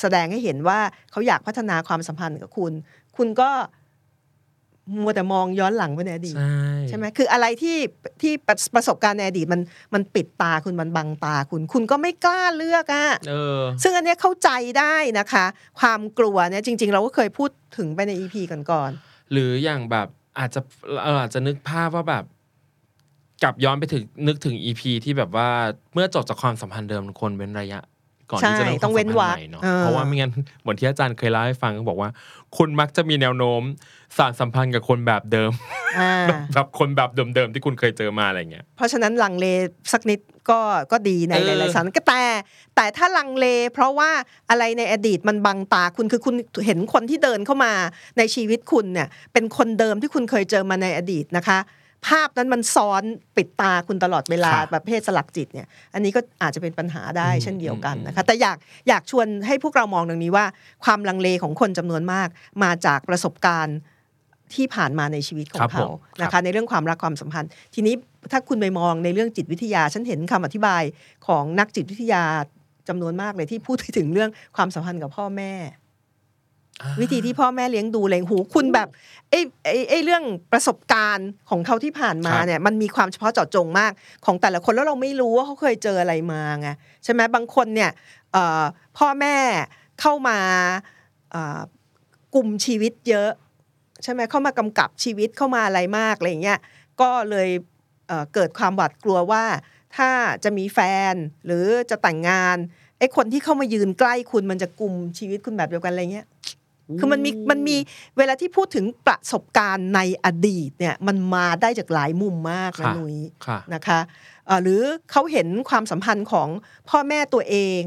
S3: แสดงให้เห็นว่าเขาอยากพัฒนาความสัมพันธ์กับคุณ คุณก็ มัวแต่มองย้อนหลังไปในอดีต
S2: ใช่
S3: ใช่ไหมคืออะไรที่ที่ประประสบการณ์ในอดีตมันมันปิดตาคุณมันบังตาคุณ คุณก็ไม่กล้าเลือกอะ
S2: เออ
S3: ซึ่งอันเนี้ยเข้าใจได้นะคะ ความกลัวเนี่ยจริง ๆ เราก็เคยพูดถึงไปในอีพีก่อน
S2: หรืออย่างแบบอาจจะเราอาจจะนึกภาพว่าแบบกลับย้อนไปถึงนึกถึงอีพีที่แบบว่าเมื่อจบจากความสัมพันธ์เดิมควรเว้นระยะก่อนที่จะเริ่ม
S3: ใช่ต้องเว้นวรรค
S2: คามสัมพันธ์ใหม่เนาะ
S3: เออ
S2: เพราะว่าไม่งั้นเหมือนที่อาจารย์เคยเล่าให้ฟังก็บอกว่า คุณมักจะมีแนวโน้ม สารสัมพันธ์กับคนแบบเดิม
S3: ๆอ่า
S2: แบบคนแบบเดิมๆที่คุณเคยเจอมาอะไรเงี้ย
S3: เพราะฉะนั้นลังเลสักนิดก็ก็ดีใน
S2: เออ
S3: หลายๆสถานก็แต่ แต่ถ้าลังเล เพราะว่าอะไรในอดีตมันบังตาคุณคือคุณเห็นคนที่เดินเข้ามาในชีวิตคุณเนี่ย เป็นคนเดิมที่คุณเคยเจอมาในอดีตนะคะภาพนั้นมันซ้อนปิดตาคุณตลอดเวลา
S2: ครับ
S3: แบบเพศสลักจิตเนี่ย อันนี้ก็อาจจะเป็นปัญหาได้
S2: อืม
S3: เช่นเดียวกัน
S2: อืม
S3: นะคะแต่อยากอยากชวนให้พวกเรามองตรงนี้ว่า ความลังเลของคนจำนวนมากมาจากประสบการณ์ ที่ผ่านมาในชีวิตของ
S2: ครับผ
S3: เขา
S2: ม
S3: นะ
S2: ครั
S3: คะ
S2: บ
S3: ในเรื่องความรักความสัมพันธ์ ทีนี้ถ้าคุณไปมองในเรื่องจิตวิทยา ฉันเห็นคำอธิบายของนักจิตวิทยาจำนวนมากเลยที่พูดถึงเรื่องความสัมพันธ์กับพ่อแม่ วิธีที่พ่อแม่เลี้ยงดูเลยหูคุณแบบไอ้ไอ้ไอ้เรื่องประสบการณ์ของเขาที่ผ่านมา
S2: ครับ
S3: เนี่ย มันมีความเฉพาะเจาะจงมากของแต่ละคนแล้วเราไม่รู้ว่าเขาเคยเจออะไรมาไงใช่ไหมบางคนเนี่ยเอ่อพ่อแม่เข้ามาเอ่อกลุ่มชีวิตเยอะ ใช่ไหมเข้ามากำกับชีวิตเข้ามาอะไรมากอะไรอย่างเงี้ยก็เลยเอ่อเกิดความหวาดกลัวว่า ถ้าจะมีแฟนหรือจะแต่งงานไอ้คนที่เข้ามายืนใกล้คุณมันจะกลุ่มชีวิตคุณแบบเดียวกันอะไรเงี้ยคือมันมีมันมีเวลาที่พูดถึงประสบการณ์ในอดีตเนี่ยมันมาได้จากหลายมุมมากนะ
S2: ค่ะ
S3: นุ้ย
S2: ค่ะ
S3: นะคะเอ่อหรือเขาเห็นความสัมพันธ์ของพ่อแม่ตัวเอง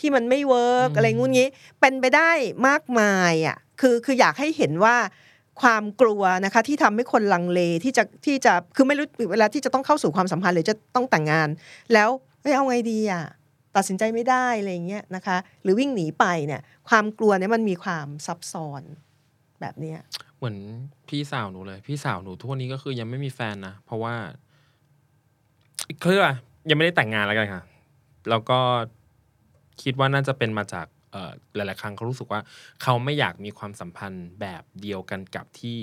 S3: ที่มันไม่เวิร์ก
S2: อืม
S3: อะไรงุ้นงี้ เป็นไปได้มากมายอะคือคืออยากให้เห็นว่า ความกลัวนะคะที่ทำให้คนลังเลที่จะที่จะคือไม่รู้เวลาที่จะต้องเข้าสู่ความสัมพันธ์หรือจะต้องแต่งงาน แล้วเอ้ยเอาไงดีอะตัดสินใจไม่ได้อะไรอย่างเงี้ยนะคะ หรือวิ่งหนีไปเนี่ยความกลัวเนี่ยมันมีความซับซ้อนแบบเนี้ย
S2: เหมือนพี่สาวหนูเลย พี่สาวหนูทุกวันนี้ก็คือยังไม่มีแฟนนะเพราะว่าคือยังไม่ได้แต่งงานแล้วกันค่ะ แล้วก็คิดว่าน่าจะเป็นมาจาก หลาย ๆ ครั้งเขารู้สึกว่าเขาไม่อยากมีความสัมพันธ์แบบเดียวกันกับที่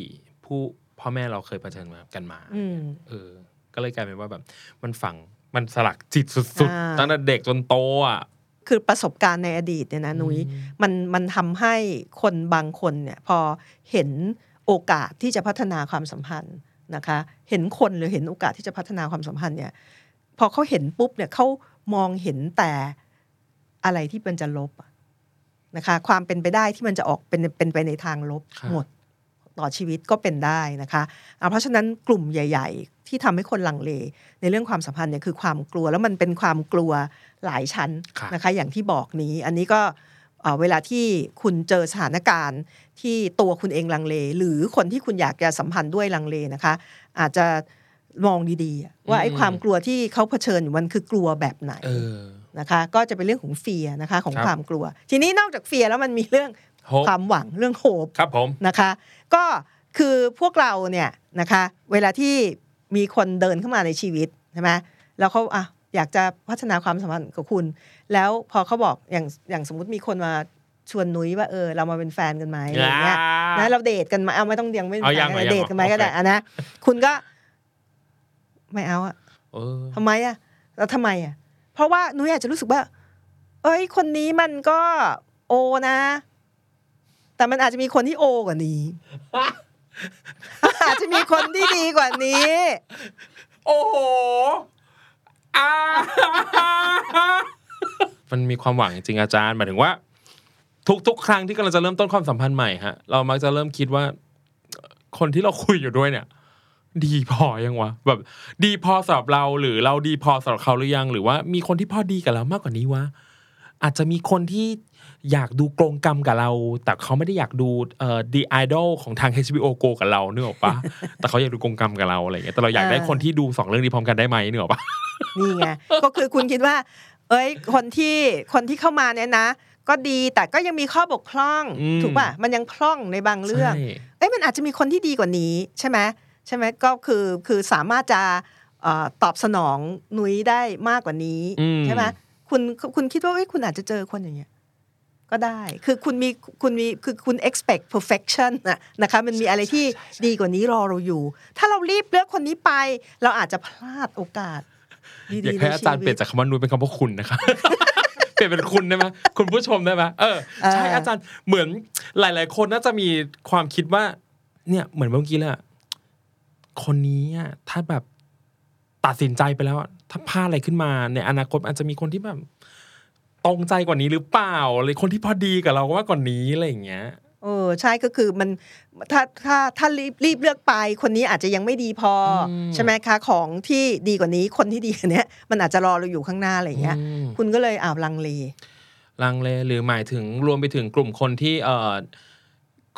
S2: ผู้พ่อแม่เราเคยเผชิญมากันมา
S3: อืม
S2: เออ ก็เลยกลายเป็นว่าแบบ มันฝังมันสลักจิตสุด
S3: อ่า
S2: ๆตั้งแต่เด็กจนโตอะ
S3: คือประสบการณ์ในอดีตเนี่ยนะนุ้ยมันมันทำให้คนบางคนเนี่ยพอเห็นโอกาสที่จะพัฒนาความสัมพันธ์นะคะ เห็นคนหรือเห็นโอกาสที่จะพัฒนาความสัมพันธ์เนี่ย พอเขาเห็นปุ๊บเนี่ยเขามองเห็นแต่อะไรที่มันจะลบอะ นะคะ ความเป็นไปได้ที่มันจะออกเป็นเป็นไปในทางลบ
S2: ครับ
S3: หมดต่อชีวิตก็เป็นได้นะคะอ่าเพราะฉะนั้นกลุ่มใหญ่ ๆ ที่ทำให้คนลังเล ในเรื่องความสัมพันธ์เนี่ยคือความกลัวแล้วมันเป็นความกลัวหลายชั้น
S2: ครับ
S3: นะคะ อย่างที่บอกนี้ อันนี้ก็เอ่อเวลาที่คุณเจอสถานการณ์ที่ตัวคุณเองลังเล หรือคนที่คุณอยากจะสัมพันธ์ด้วยลังเลนะคะ อาจจะมองดีๆอะว่าไอ้ความกลัวที่เขาเผชิญอยู่มันคือกลัวแบบไหน
S2: เออ
S3: นะคะก็จะเป็นเรื่องของเฟียนะคะของ
S2: ครับ
S3: ความกลัว ทีนี้นอกจากเฟียแล้วมันมีเรื่อง
S2: โฮป
S3: ความหวังเรื่องโฮป
S2: ครับผม
S3: นะคะ ก็คือพวกเราเนี่ยนะคะเวลาที่มีคนเดินเข้ามาในชีวิตใช่ไหมแล้วเขาอะอยากจะพัฒนาความสัมพันธ์กับคุณ แล้วพอเขาบอกอย่างอย่างสมมุติมีคนมาชวนนุ้ยว่าเออเรามาเป็นแฟนกันไหมอะไรอย่างเงี้ยนะเราเดทกันมาเอาไม่ต้องยังไม่เป็น
S2: เอา
S3: แฟ
S2: ยั
S3: น
S2: ง
S3: กัน
S2: เอายัง
S3: เดทกันไหม
S2: โอเค
S3: ก็ได้อะนะคุณก็ไม่เอาอะ
S2: เออ
S3: ทำไมอะแล้วทำไมอะ เพราะว่านุ้ยอาจจะรู้สึกว่า เอ้ย คนนี้มันก็โอนะ แต่มันอาจจะมีคนที่โอกว่านี้อาจจะมีคนที่ดีกว่านี้
S2: โอ้โหอามันมีความหวังจริงๆอาจารย์หมายถึงว่า ทุกทุกครั้งที่กำลังจะเริ่มต้นความสัมพันธ์ใหม่ฮะ เรามักจะเริ่มคิดว่า คนที่เราคุยอยู่ด้วยเนี่ย ดีพอยังวะแบบ ดีพอสำหรับเราหรือเราดีพอสำหรับเขาหรือยัง หรือว่ามีคนที่พอดีกับเรามากกว่านี้วะอาจจะมีคนที่อยากดูกรงกรรมกับเรา แต่เขาไม่ได้อยากดูเอ่อ The Idol ของทาง HBO Go กับเราเนื้ออกปะแต่เขาอยากดูกรงกรรมกับเราอะไรอย่างเงี้ยแต่เราอยากได้
S3: อ่า
S2: คนที่ดูสองเรื่องนี้พร้อมกันได้ไหมเนื้ออกปะ
S3: นี่ไงก็คือคุณคิดว่า เอ้ยคนที่คนที่เข้ามาเนี่ยนะ ก็ดีแต่ก็ยังมีข้อบกพร่อง
S2: อืม
S3: ถูกป่ะมันยังพร่องในบางเรื่อง
S2: ใช่
S3: เอ้ยมันอาจจะมีคนที่ดีกว่านี้ใช่ไหม ใช่ไหมก็คือคือสามารถจะเอ่อตอบสนองนุ้ยได้มากกว่านี้
S2: อืม
S3: ใช่ไหมคุณคุณคิดว่าเอ้ยคุณอาจจะเจอคนอย่างเงี้ยก็ได้ คือคุณมีคุณมีคือคุณ expect perfection นะนะคะมันมีอะไรที่ดีกว่านี้รอเราอยู่ ถ้าเรารีบเลือกคนนี้ไป เราอาจจะพลาดโอกาสดี
S2: อยาก
S3: ๆใน
S2: ให้อา
S3: ชี
S2: จารย์เปลี่
S3: วิ
S2: ย
S3: ต
S2: นจากคำว่านุ้ยเป็นคำว่าคุณนะคะเปลี่ยนเป็นคุณได้ไหมคุณผู้ชมได้ไหมเออใช่
S3: เอออ
S2: อาจารย์เหมือนหลาย ๆ คนน่าจะมีความคิดว่า เนี่ยเหมือนเมื่อกี้เลยอะ คนนี้อะถ้าแบบตัดสินใจไปแล้วอะถ้าพลาดอะไรขึ้นมาในอนาคตอาจจะมีคนที่แบบตรงใจกว่านี้หรือเปล่าหรือคนที่พอดีกับเรามากกว่านี้อะไรอย่างเงี้ย
S3: เออใช่ก็คือมันถ้าถ้าถ้ารีบรีบเลือกไป คนนี้อาจจะยังไม่ดีพออ
S2: ม
S3: ใช่ไหมคะของที่ดีกว่านี้คนที่ดีกว่านี้มันอาจจะรอเราอยู่ข้างหน้าอะไรอย่างเงี้ย
S2: อืม
S3: คุณก็เลยอ้าวลังเล
S2: ลังเลหรือหมายถึงรวมไปถึงกลุ่มคนที่เอ่อ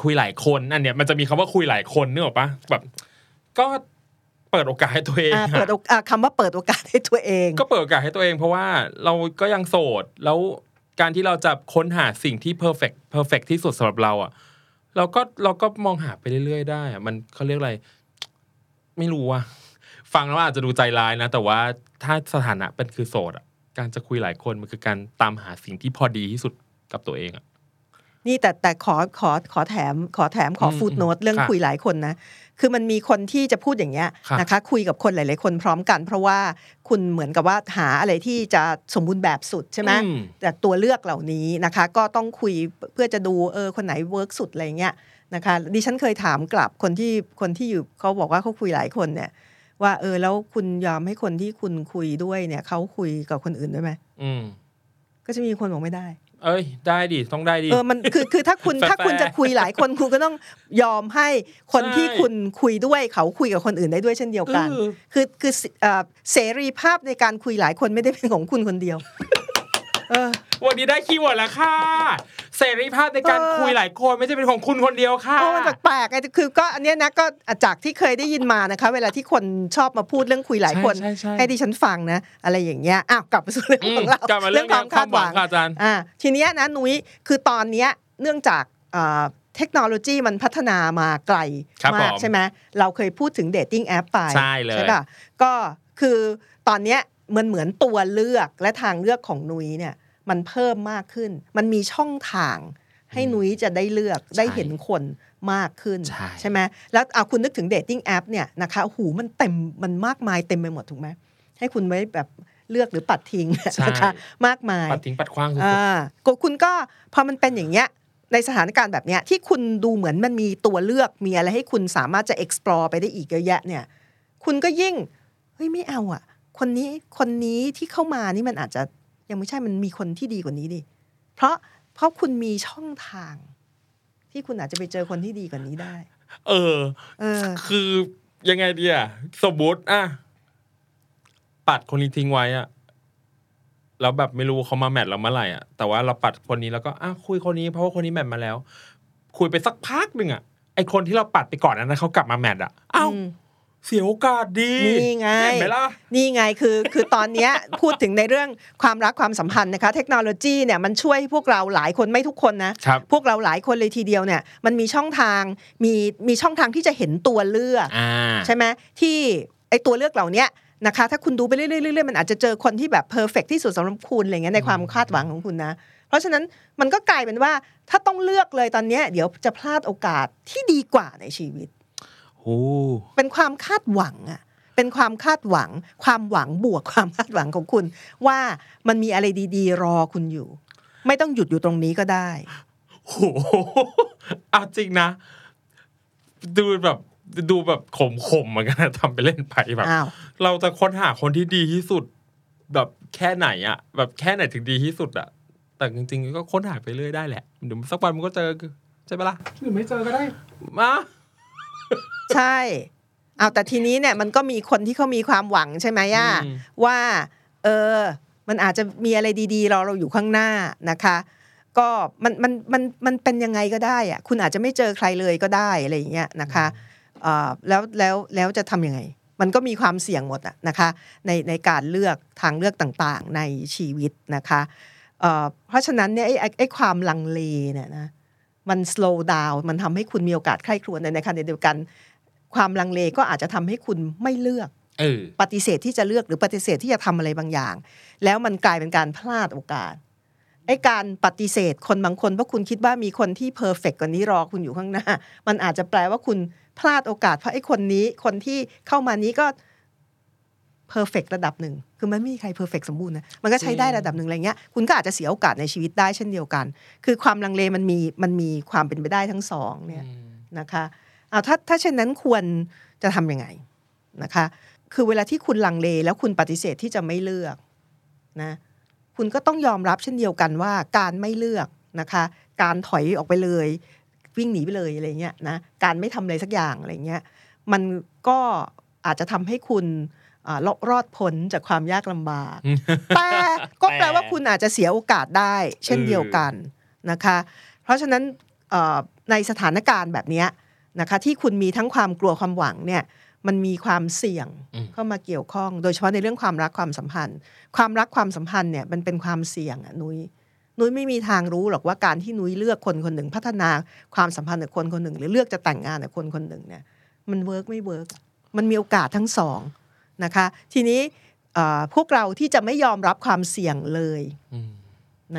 S2: คุยหลายคนอันเนี้ยมันจะมีคำว่าคุยหลายคนนึกออกปะแบบ ก็เปิดโอกาสให้ตัวเอง
S3: อ่า
S2: อะ
S3: เปิดโอกอ่าคำว่าเปิดโอกาสให้ตัวเอง
S2: ก็เปิดโอกาสให้ตัวเอง เพราะว่าเราก็ยังโสดแล้วการที่เราจะค้นหาสิ่งที่ perfect perfect ที่สุดสำหรับเราอะเราก็เราก็มองหาไปเรื่อยๆ ได้อะมันเขาเรียกอะไร ไม่รู้อะฟังแล้วอาจจะดูใจร้ายนะ แต่ว่าถ้าสถานะเป็นคือโสดอะการจะคุยหลายคนมันคือการตามหาสิ่งที่พอดีที่สุดกับตัวเองอะ
S3: นี่แต่แต่ขอขอขอแถมขอแถมขอ
S2: อืม
S3: footnote เรื่อง
S2: ค่ะ
S3: คุยหลายคนนะ คือมันมีคนที่จะพูดอย่างเงี้ย
S2: ค่ะ
S3: นะคะ คุยกับคนหลาย ๆ คนพร้อมกัน เพราะว่าคุณเหมือนกับว่าหาอะไรที่จะสมบูรณ์แบบสุดใช่ไหม
S2: อืม
S3: จากตัวเลือกเหล่านี้นะคะ ก็ต้องคุยเพื่อจะดูเออคนไหน work สุดอะไรเงี้ยนะคะดิฉันเคยถามกลับคนที่คนที่อยู่เขาบอกว่าเขาคุยหลายคนเนี่ย ว่าเออแล้วคุณยอมให้คนที่คุณคุยด้วยเนี่ยเขาคุยกับคนอื่นด้วยไหม
S2: อืม
S3: ก็จะมีคนบอกไม่ได้
S2: เอ้ยได้ดิต้องได้ดิ
S3: เออมันคือคือถ้าคุณ
S2: แฟร์
S3: ถ้าคุณจะคุยหลายคนคุณก็ต้องยอมให้คน
S2: ใช่
S3: ที่คุณคุยด้วยเขาคุยกับคนอื่นได้ด้วยเช่นเดียวกัน
S2: เออ
S3: คือคือเอ่อเสรีภาพในการคุยหลายคนไม่ได้เป็นของคุณคนเดียว เออ
S2: วันนี้ได้คีย์เวิร์ดแล้วค่ะ เสรีภาพในการ
S3: เออ
S2: คุยหลายคนไม่ใช่เป็นของคุณคนเดียวค่ะ
S3: โอ้มันแปลกๆไงคือก็อันเนี้ยนะก็จากที่เคยได้ยินมานะคะ เวลาที่คนชอบมาพูดเรื่องคุยหลายคน
S2: ใช่ใช่ใช่
S3: ให้ดิฉันฟังนะ อะไรอย่างเงี้ยอ้าวกลับมาสู่เรื่อง
S2: อื
S3: ข
S2: ม
S3: องเรา
S2: กลับมาเรื่อง
S3: ความคาดหวัง
S2: ความหวังค่ะอาจารย์
S3: อ่าทีเนี้ยนะนุ้ยคือตอนเนี้ยเนื่องจากอ่าเทคโนโลยีมันพัฒนามาไกล
S2: ครับ
S3: มาก
S2: ผม
S3: ใช่ไหมเราเคยพูดถึง dating app ไป
S2: ใช่เลย
S3: ป่ะก็คือตอนเนี้ยมันเหมือนตัวเลือกและทางเลือกของนุ้ยเนี่ย มันเพิ่มมากขึ้น มันมีช่องทางให้นุ้ยจะได้เลือกได้เห็นคนมากขึ้น
S2: ใช่
S3: ไหมแล้วเอาคุณนึกถึง dating app เนี่ยนะคะโอ้โหมันเต็มมันมากมายเต็มไปหมดถูกไหมให้คุณไว้แบบเลือกหรือปัดทิ้ง
S2: ใช่
S3: นะคะมากมาย
S2: ปัดทิ้งปัดคว้างสุด
S3: อ่าก็คุณก็พอมันเป็นอย่างเงี้ยในสถานการณ์แบบเนี้ยที่คุณดูเหมือนมันมีตัวเลือกมีอะไรให้คุณสามารถจะ explore ไปได้อีกเยอะแยะเนี่ย คุณก็ยิ่งเฮ้ยไม่เอาอะ คนนี้คนนี้ที่เข้ามานี่มันอาจจะ ยังไม่ใช่มันมีคนที่ดีกว่านี้ดิเพราะเพราะคุณมีช่องทาง ที่คุณอาจจะไปเจอคนที่ดีกว่านี้ได้
S2: ๆเออ
S3: เออ
S2: คือยังไงดีอะสมมติอะปัดคนนี้ทิ้งไว้อะแล้วแบบไม่รู้เขามาแมทเราเมื่อไหร่อะแต่ว่าเราปัดคนนี้แล้วก็อะคุยคนนี้เพราะว่าคนนี้แมทมาแล้ว คุยไปสักพักหนึ่งอะไอคนที่เราปัดไปก่อนนั้นนะเขากลับมาแมทอะอ้าว
S3: อืม
S2: เสียโอกาสดี
S3: นี่ไง
S2: เห็นไหมล่ะ
S3: นี่ไงคือคือตอนเนี้ยพูดถึงในเรื่องความรักความสัมพันธ์นะคะ เทคโนโลยีเนี่ยมันช่วยให้พวกเราหลายคนไม่ทุกคนนะ
S2: ครับ
S3: พวกเราหลายคนเลยทีเดียวเนี่ยมันมีช่องทางมีมีช่องทางที่จะเห็นตัวเลือก
S2: อ่า
S3: ใช่ไหมที่ไอตัวเลือกเหล่าเนี้ยนะคะ ถ้าคุณดูไปเรื่อยๆเรื่อยๆมันอาจจะเจอคนที่แบบเพอร์เฟกที่สุดสำหรับคุณอะไรเงี้ยในความคาดหวังของคุณนะเพราะฉะนั้นมันก็กลายเป็นว่าถ้าต้องเลือกเลยตอนเนี้ยเดี๋ยวจะพลาดโอกาสที่ดีกว่าในชีวิต
S2: โอ้
S3: เป็นความคาดหวังอะเป็นความคาดหวัง ความหวังบวกความคาดหวังของคุณ ว่ามันมีอะไรดีๆ รอคุณอยู่ ไม่ต้องหยุดอยู่ตรงนี้ก็ได้
S2: โหเอาจริงนะ ดูแบบดูแบบขมขมๆเหมือนกันนะทำไปเล่นไปแบบ
S3: อ้าว
S2: เราจะค้นหาคนที่ดีที่สุด แบบแค่ไหนอะแบบแค่ไหนถึงดีที่สุดอะแต่จริงๆก็ค้นหาไปเรื่อยได้แหละเดี๋ยวสักวันมันก็เจอใช่ปะล่ะหรือไม่เจอก็ได้มา
S3: ใช่เอาแต่ทีนี้เนี่ยมันก็มีคนที่เขามีความหวังใช่ไหมย่า
S2: อืม
S3: ว่า เออ มันอาจจะมีอะไรดีๆรอเราอยู่ข้างหน้านะคะ ก็มันมันมันมันเป็นยังไงก็ได้อะคุณอาจจะไม่เจอใครเลยก็ได้อะไรอย่างเงี้ยนะคะเอ่อแล้วแล้วแล้วจะทำยังไง มันก็มีความเสี่ยงหมดอะนะคะ ในในการเลือกทางเลือกต่างๆ ในชีวิตนะคะเอ่อเพราะฉะนั้นเนี่ยไอ้ไอ้ไอ้ความลังเลเนี่ยนะมัน slow down มันทำให้คุณมีโอกาสใคร่ครวญในในขณะเดียวกัน ความลังเลก็อาจจะทำให้คุณไม่เลือก
S2: เออ
S3: ปฏิเสธที่จะเลือกหรือปฏิเสธที่จะทำอะไรบางอย่าง แล้วมันกลายเป็นการพลาดโอกาสไอ้การปฏิเสธคนบางคนเพราะคุณคิดว่ามีคนที่ perfect กว่านี้รอคุณอยู่ข้างหน้า มันอาจจะแปลว่าคุณพลาดโอกาส เพราะไอ้คนนี้คนที่เข้ามานี้ก็ perfect ระดับหนึ่งคือมันไม่มีใคร perfect สมบูรณ์นะมันก็ใช้ได้ระดับหนึ่งอะไรเงี้ยคุณก็อาจจะเสียโอกาสในชีวิตได้เช่นเดียวกัน คือความลังเลมันมีมันมีความเป็นไปได้ทั้งสองเนี่ยนะคะ เอาถ้าถ้าเช่นนั้นควรจะทำยังไงนะคะ คือเวลาที่คุณลังเลแล้วคุณปฏิเสธที่จะไม่เลือกนะคุณก็ต้องยอมรับเช่นเดียวกันว่าการไม่เลือกนะคะ การถอยออกไปเลย วิ่งหนีไปเลยอะไรเงี้ยนะการไม่ทำอะไรสักอย่างอะไรเงี้ยมันก็อาจจะทำให้คุณอ่ารอรอดพ้นจากความยากลำบาก แต่ก็แปลว่าคุณอาจจะเสียโอกาสได้ เช่นเดียวกันนะคะ เพราะฉะนั้นเอ่อในสถานการณ์แบบเนี้ย นะคะที่คุณมีทั้งความกลัวความหวังเนี่ยมันมีความเสี่ยง
S2: อืม
S3: เข้ามาเกี่ยวข้อง โดยเฉพาะในเรื่องความรักความสัมพันธ์ ความรักความสัมพันธ์เนี่ยมันเป็นความเสี่ยงอะนุ้ยนุ้ยไม่มีทางรู้หรอกว่าการที่นุ้ยเลือกคนคนหนึ่งพัฒนาความสัมพันธ์กับคนคนหนึ่ง หรือเลือกจะแต่งงานกับคนคนหนึ่งเนี่ยมัน work ไม่ work มันมีโอกาสทั้งสองนะคะทีนี้เอ่อพวกเราที่จะไม่ยอมรับความเสี่ยงเลย
S2: อืม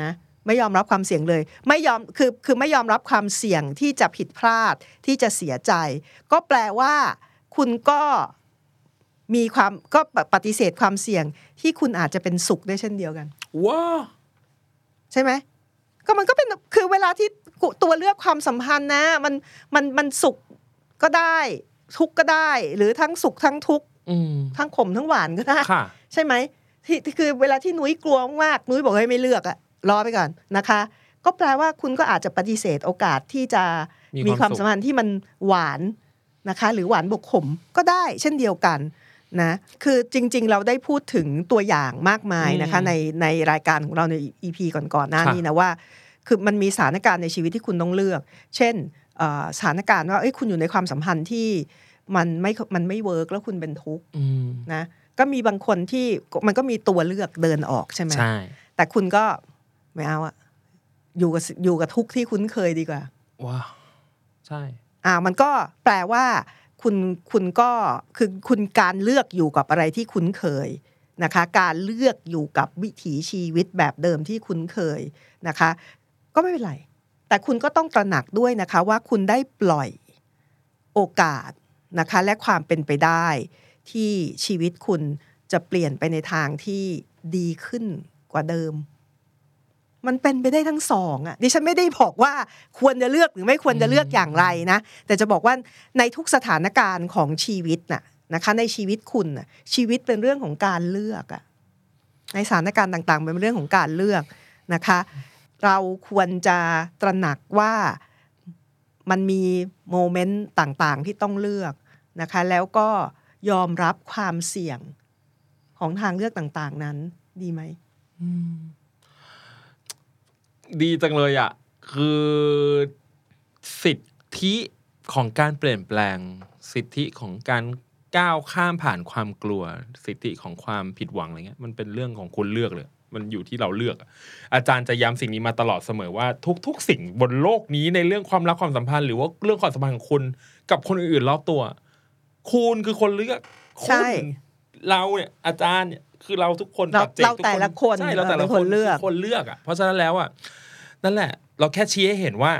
S3: นะ ไม่ยอมรับความเสี่ยงเลย ไม่ยอมคือคือไม่ยอมรับความเสี่ยงที่จะผิดพลาดที่จะเสียใจ ก็แปลว่าคุณก็มีความก็ปฏิเสธความเสี่ยงที่คุณอาจจะเป็นสุขได้เช่นเดียวกัน
S2: ว้า
S3: ใช่ไหมก็มันก็เป็นคือเวลาที่กุตัวเลือกความสัมพันธ์นะ มันมันมันสุขก็ได้ ทุกข์ก็ได้ หรือทั้งสุขทั้งทุกข์
S2: อืม
S3: ทั้งขมทั้งหวานก็ได้
S2: ค่ะ
S3: ใช่ไหมที่ที่คือเวลาที่นุ้ยกลัวมากนุ้ยบอกให้ไม่เลือกอะ รอไปก่อนนะคะ ก็แปลว่าคุณก็อาจจะปฏิเสธโอกาสที่จะ
S2: มี
S3: มี
S2: ความ
S3: ความ
S2: สุข
S3: สัมพันธ์ที่มันหวานนะคะ หรือหวานบวกขมก็ได้เช่นเดียวกันนะคือจริง ๆ เราได้พูดถึงตัวอย่างมากมายนะคะ
S2: อืม
S3: ในในรายการของเราใน EP ก่อนๆหน้า
S2: ครับ
S3: นี้นะว่า คือมันมีสถานการณ์ในชีวิตที่คุณต้องเลือก เช่นเอ่อสถานการณ์ว่าเอ้ยคุณอยู่ในความสัมพันธ์ที่มันไม่มันไม่เวิร์กแล้วคุณเป็นทุกข์
S2: อืม
S3: นะก็มีบางคนที่มันก็มีตัวเลือกเดินออกใช่ไหม
S2: ใช่
S3: แต่คุณก็ ไม่เอาอะอยู่กับอยู่กับทุกข์ที่คุ้นเคยดีกว่า
S2: ว้าวใช่
S3: อ่ามันก็แปลว่า คุณคุณก็คือคุณการเลือกอยู่กับอะไรที่คุ้นเคยนะคะ การเลือกอยู่กับวิถีชีวิตแบบเดิมที่คุ้นเคยนะคะ ก็ไม่เป็นไร แต่คุณก็ต้องตระหนักด้วยนะคะ ว่าคุณได้ปล่อยโอกาสนะคะ และความเป็นไปได้ ที่ชีวิตคุณจะเปลี่ยนไปในทางที่ดีขึ้นกว่าเดิม มันเป็นไปได้ทั้งสองอะดิฉันไม่ได้บอกว่าควรจะเลือกหรือไม่ควรจะเลือกอย่างไรนะ แต่จะบอกว่าในทุกสถานการณ์ของชีวิตน่ะนะคะในชีวิตคุณน่ะชีวิตเป็นเรื่องของการเลือกอะในสถานการณ์ต่างๆ เป็นเรื่องของการเลือกนะคะ เราควรจะตระหนักว่ามันมีโมเมนต์ต่างๆที่ต้องเลือกนะคะ แล้วก็ยอมรับความเสี่ยงของทางเลือกต่างๆนั้นดีไหม
S2: ดีจังเลยอะ คือสิทธิของการเปลี่ยนแปลง สิทธิของการก้าวข้ามผ่านความกลัว สิทธิของความผิดหวังอะไรเงี้ยมันเป็นเรื่องของคุณเลือกเลย มันอยู่ที่เราเลือกอะอาจารย์จะย้ำสิ่งนี้มาตลอดเสมอว่า ทุก ๆ สิ่งบนโลกนี้ในเรื่องความรักความสัมพันธ์หรือว่าเรื่องความสัมพันธ์ของคุณกับคนอื่นๆรอบตัว คุณคือคนเลือกคุณ
S3: ใช่
S2: เราเนี่ยอาจารย์เนี่ยคือเราทุกคน
S3: เรา
S2: ปัจจก
S3: เรา
S2: ทุก
S3: แต่ละคน
S2: ใช่เราแต่ละ
S3: เป็น
S2: ค
S3: คนนเลือก
S2: คนเลือกอะเพราะฉะนั้นแล้วอะ นั่นแหละ เราแค่ชี้ให้เห็นว่า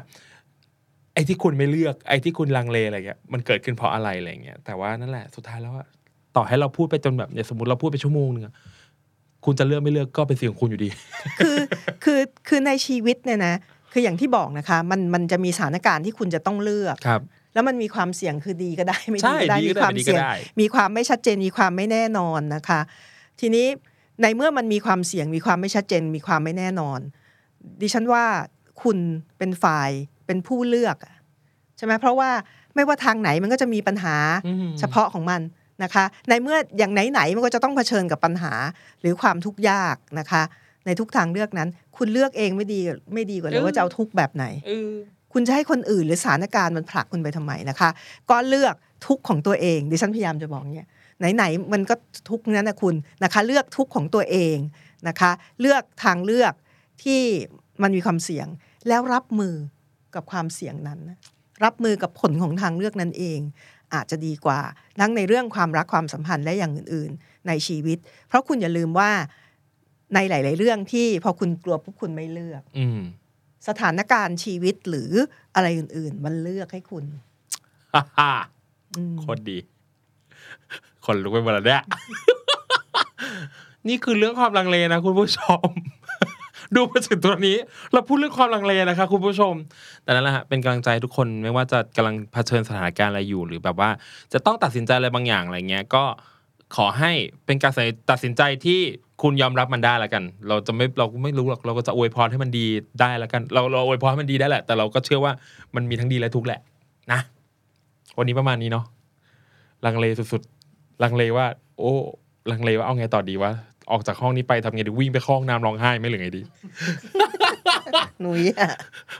S2: ไอ้ที่คุณไม่เลือกไอ้ที่คุณลังเลอะไรเงี้ยมันเกิดขึ้นเพราะอะไรอะไรเงี้ยแต่ว่านั่นแหละสุดท้ายแล้วอะต่อให้เราพูดไปจนแบบเนี่ยสมมติเราพูดไปชั่วโมงนึงอะคุณจะเลือกไม่เลือกก็เป็นสิ่งของคุณอยู่ดี
S3: คือคือคือในชีวิตเนี่ยนะคืออย่างที่บอกนะคะ มันมันจะมีสถานการณ์ที่คุณจะต้องเลือก
S2: ครับ
S3: แล้วมันมีความเสี่ยงคือดีก็ได้ไม่
S2: ใช่
S3: ดีก็ได้
S2: ดี
S3: มี
S2: ก็ได้
S3: ความ
S2: ไม่ดีก็
S3: เสี่ยง
S2: ได้
S3: มีความไม่ชัดเจนมีความไม่แน่นอนนะคะ ทีนี้ในเมื่อมันมีความเสี่ยงมีความไม่ชัดเจน มีความไม่แน่นอน ดิฉันว่าคุณเป็นฝ่ายเป็นผู้เลือกอะใช่ไหมเพราะว่าไม่ว่าทางไหนมันก็จะมีปัญหา
S2: อืม
S3: เฉพาะของมันนะคะ ในเมื่ออย่างไหนๆมันก็จะต้องเผชิญกับปัญหาหรือความทุกข์ยากนะคะ ในทุกทางเลือกนั้น คุณเลือกเองไม่ดีไม่ดีกว่าเลยว่าจะเอาทุกข์แบบไหน
S2: เออ
S3: คุณจะให้คนอื่นหรือสถานการณ์มันผลักคุณไปทำไมนะคะ ก็เลือกทุกข์ของตัวเอง ดิฉันพยายามจะบอกเนี่ยไหนๆมันก็ทุกข์นั้นนะคุณนะคะ เลือกทุกข์ของตัวเองนะคะ เลือกทางเลือก ที่มันมีความเสี่ยงแล้วรับมือกับความเสี่ยงนั้นนะรับมือกับผลของทางเลือกนั้นเอง อาจจะดีกว่าทั้งในเรื่องความรักความสัมพันธ์และอย่างอื่น ๆ ในชีวิต เพราะคุณอย่าลืมว่าในหลาย ๆ เรื่องที่พอคุณกลัวปุ๊บคุณไม่เลือก
S2: อืม
S3: สถานการณ์ชีวิตหรืออะไรอื่น ๆ มันเลือกให้คุณ
S2: ฮ่าฮ่า
S3: อืม
S2: โคตรดี คนลุกไปหมดแล้วเนี่ยนี่คือเรื่องความลังเลนะคุณผู้ชม ดูมาถึงตัวนี้ เราพูดเรื่องความลังเลนะคะคุณผู้ชม แต่นั่นแหละฮะเป็นกำลังใจทุกคนไม่ว่าจะกำลังเผชิญสถานการณ์อะไรอยู่ หรือแบบว่าจะต้องตัดสินใจอะไรบางอย่างอะไรเงี้ย ก็ขอให้เป็นการตัดสินใจที่คุณยอมรับมันได้ล้วกัน เราจะไม่เราไม่รู้หรอกเราก็จะอวยพรให้มันดีได้ล้วกัน เราเราอวยพรให้มันดีได้แหละ แต่เราก็เชื่อว่ามันมีทั้งดีและทุกแหละ นะ วันนี้ประมาณนี้เนาะลังเลสุดๆลังเลว่า โอ้ลังเลว่าเอาไงต่อดีวะ ออกจากห้องนี้ไปทำไงดีวิ่งไปเข้าห้องน้ำร้องไห้ไหม่หรือไงดี
S3: หนุยอะ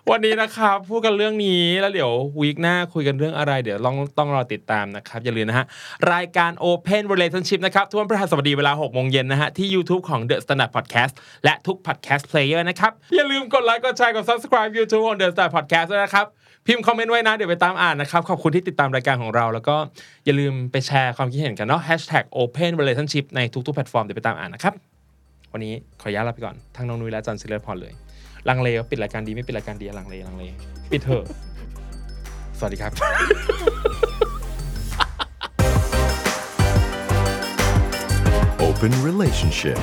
S2: วันนี้นะครับพูดกันเรื่องนี้แล้วเดี๋ยววีคหน้าคุยกันเรื่องอะไร เดี๋ยวลองต้องรอติดตามนะครับ อย่าลืมนะฮะ รายการ Open Relationship นะครับทุกวันพฤหัสบดีเวลา 6 โมงเย็นนะฮะ ที่ YouTube ของ The Standard Podcast และทุก Podcast Player นะครับ อย่าลืมกดไลค์กดแชร์กด Subscribe YouTube ของ The Standard Podcast ด้วยนะครับ พิมพ์ comment ไว้นะ เดี๋ยวไปตามอ่านนะครับ ขอบคุณที่ติดตามรายการของเรา แล้วก็อย่าลืมไปแชร์ความคิดเห็นกันเนาะ Hashtag Open Relationship ในทุกๆแพลตฟอร์มเดี๋ยวไปตามอ่านนะครับ วันนี้ขออนุญาตลาไปก่อน ทั้งน้องนุ้ยและจันซิเลอร์พรเลย ลังเลว่าปิดรายการดีไม่ปิดรายการดีลังเลลังเล ปิดเถอะ สวัสดีครับ
S1: Open Relationship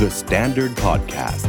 S1: The Standard Podcast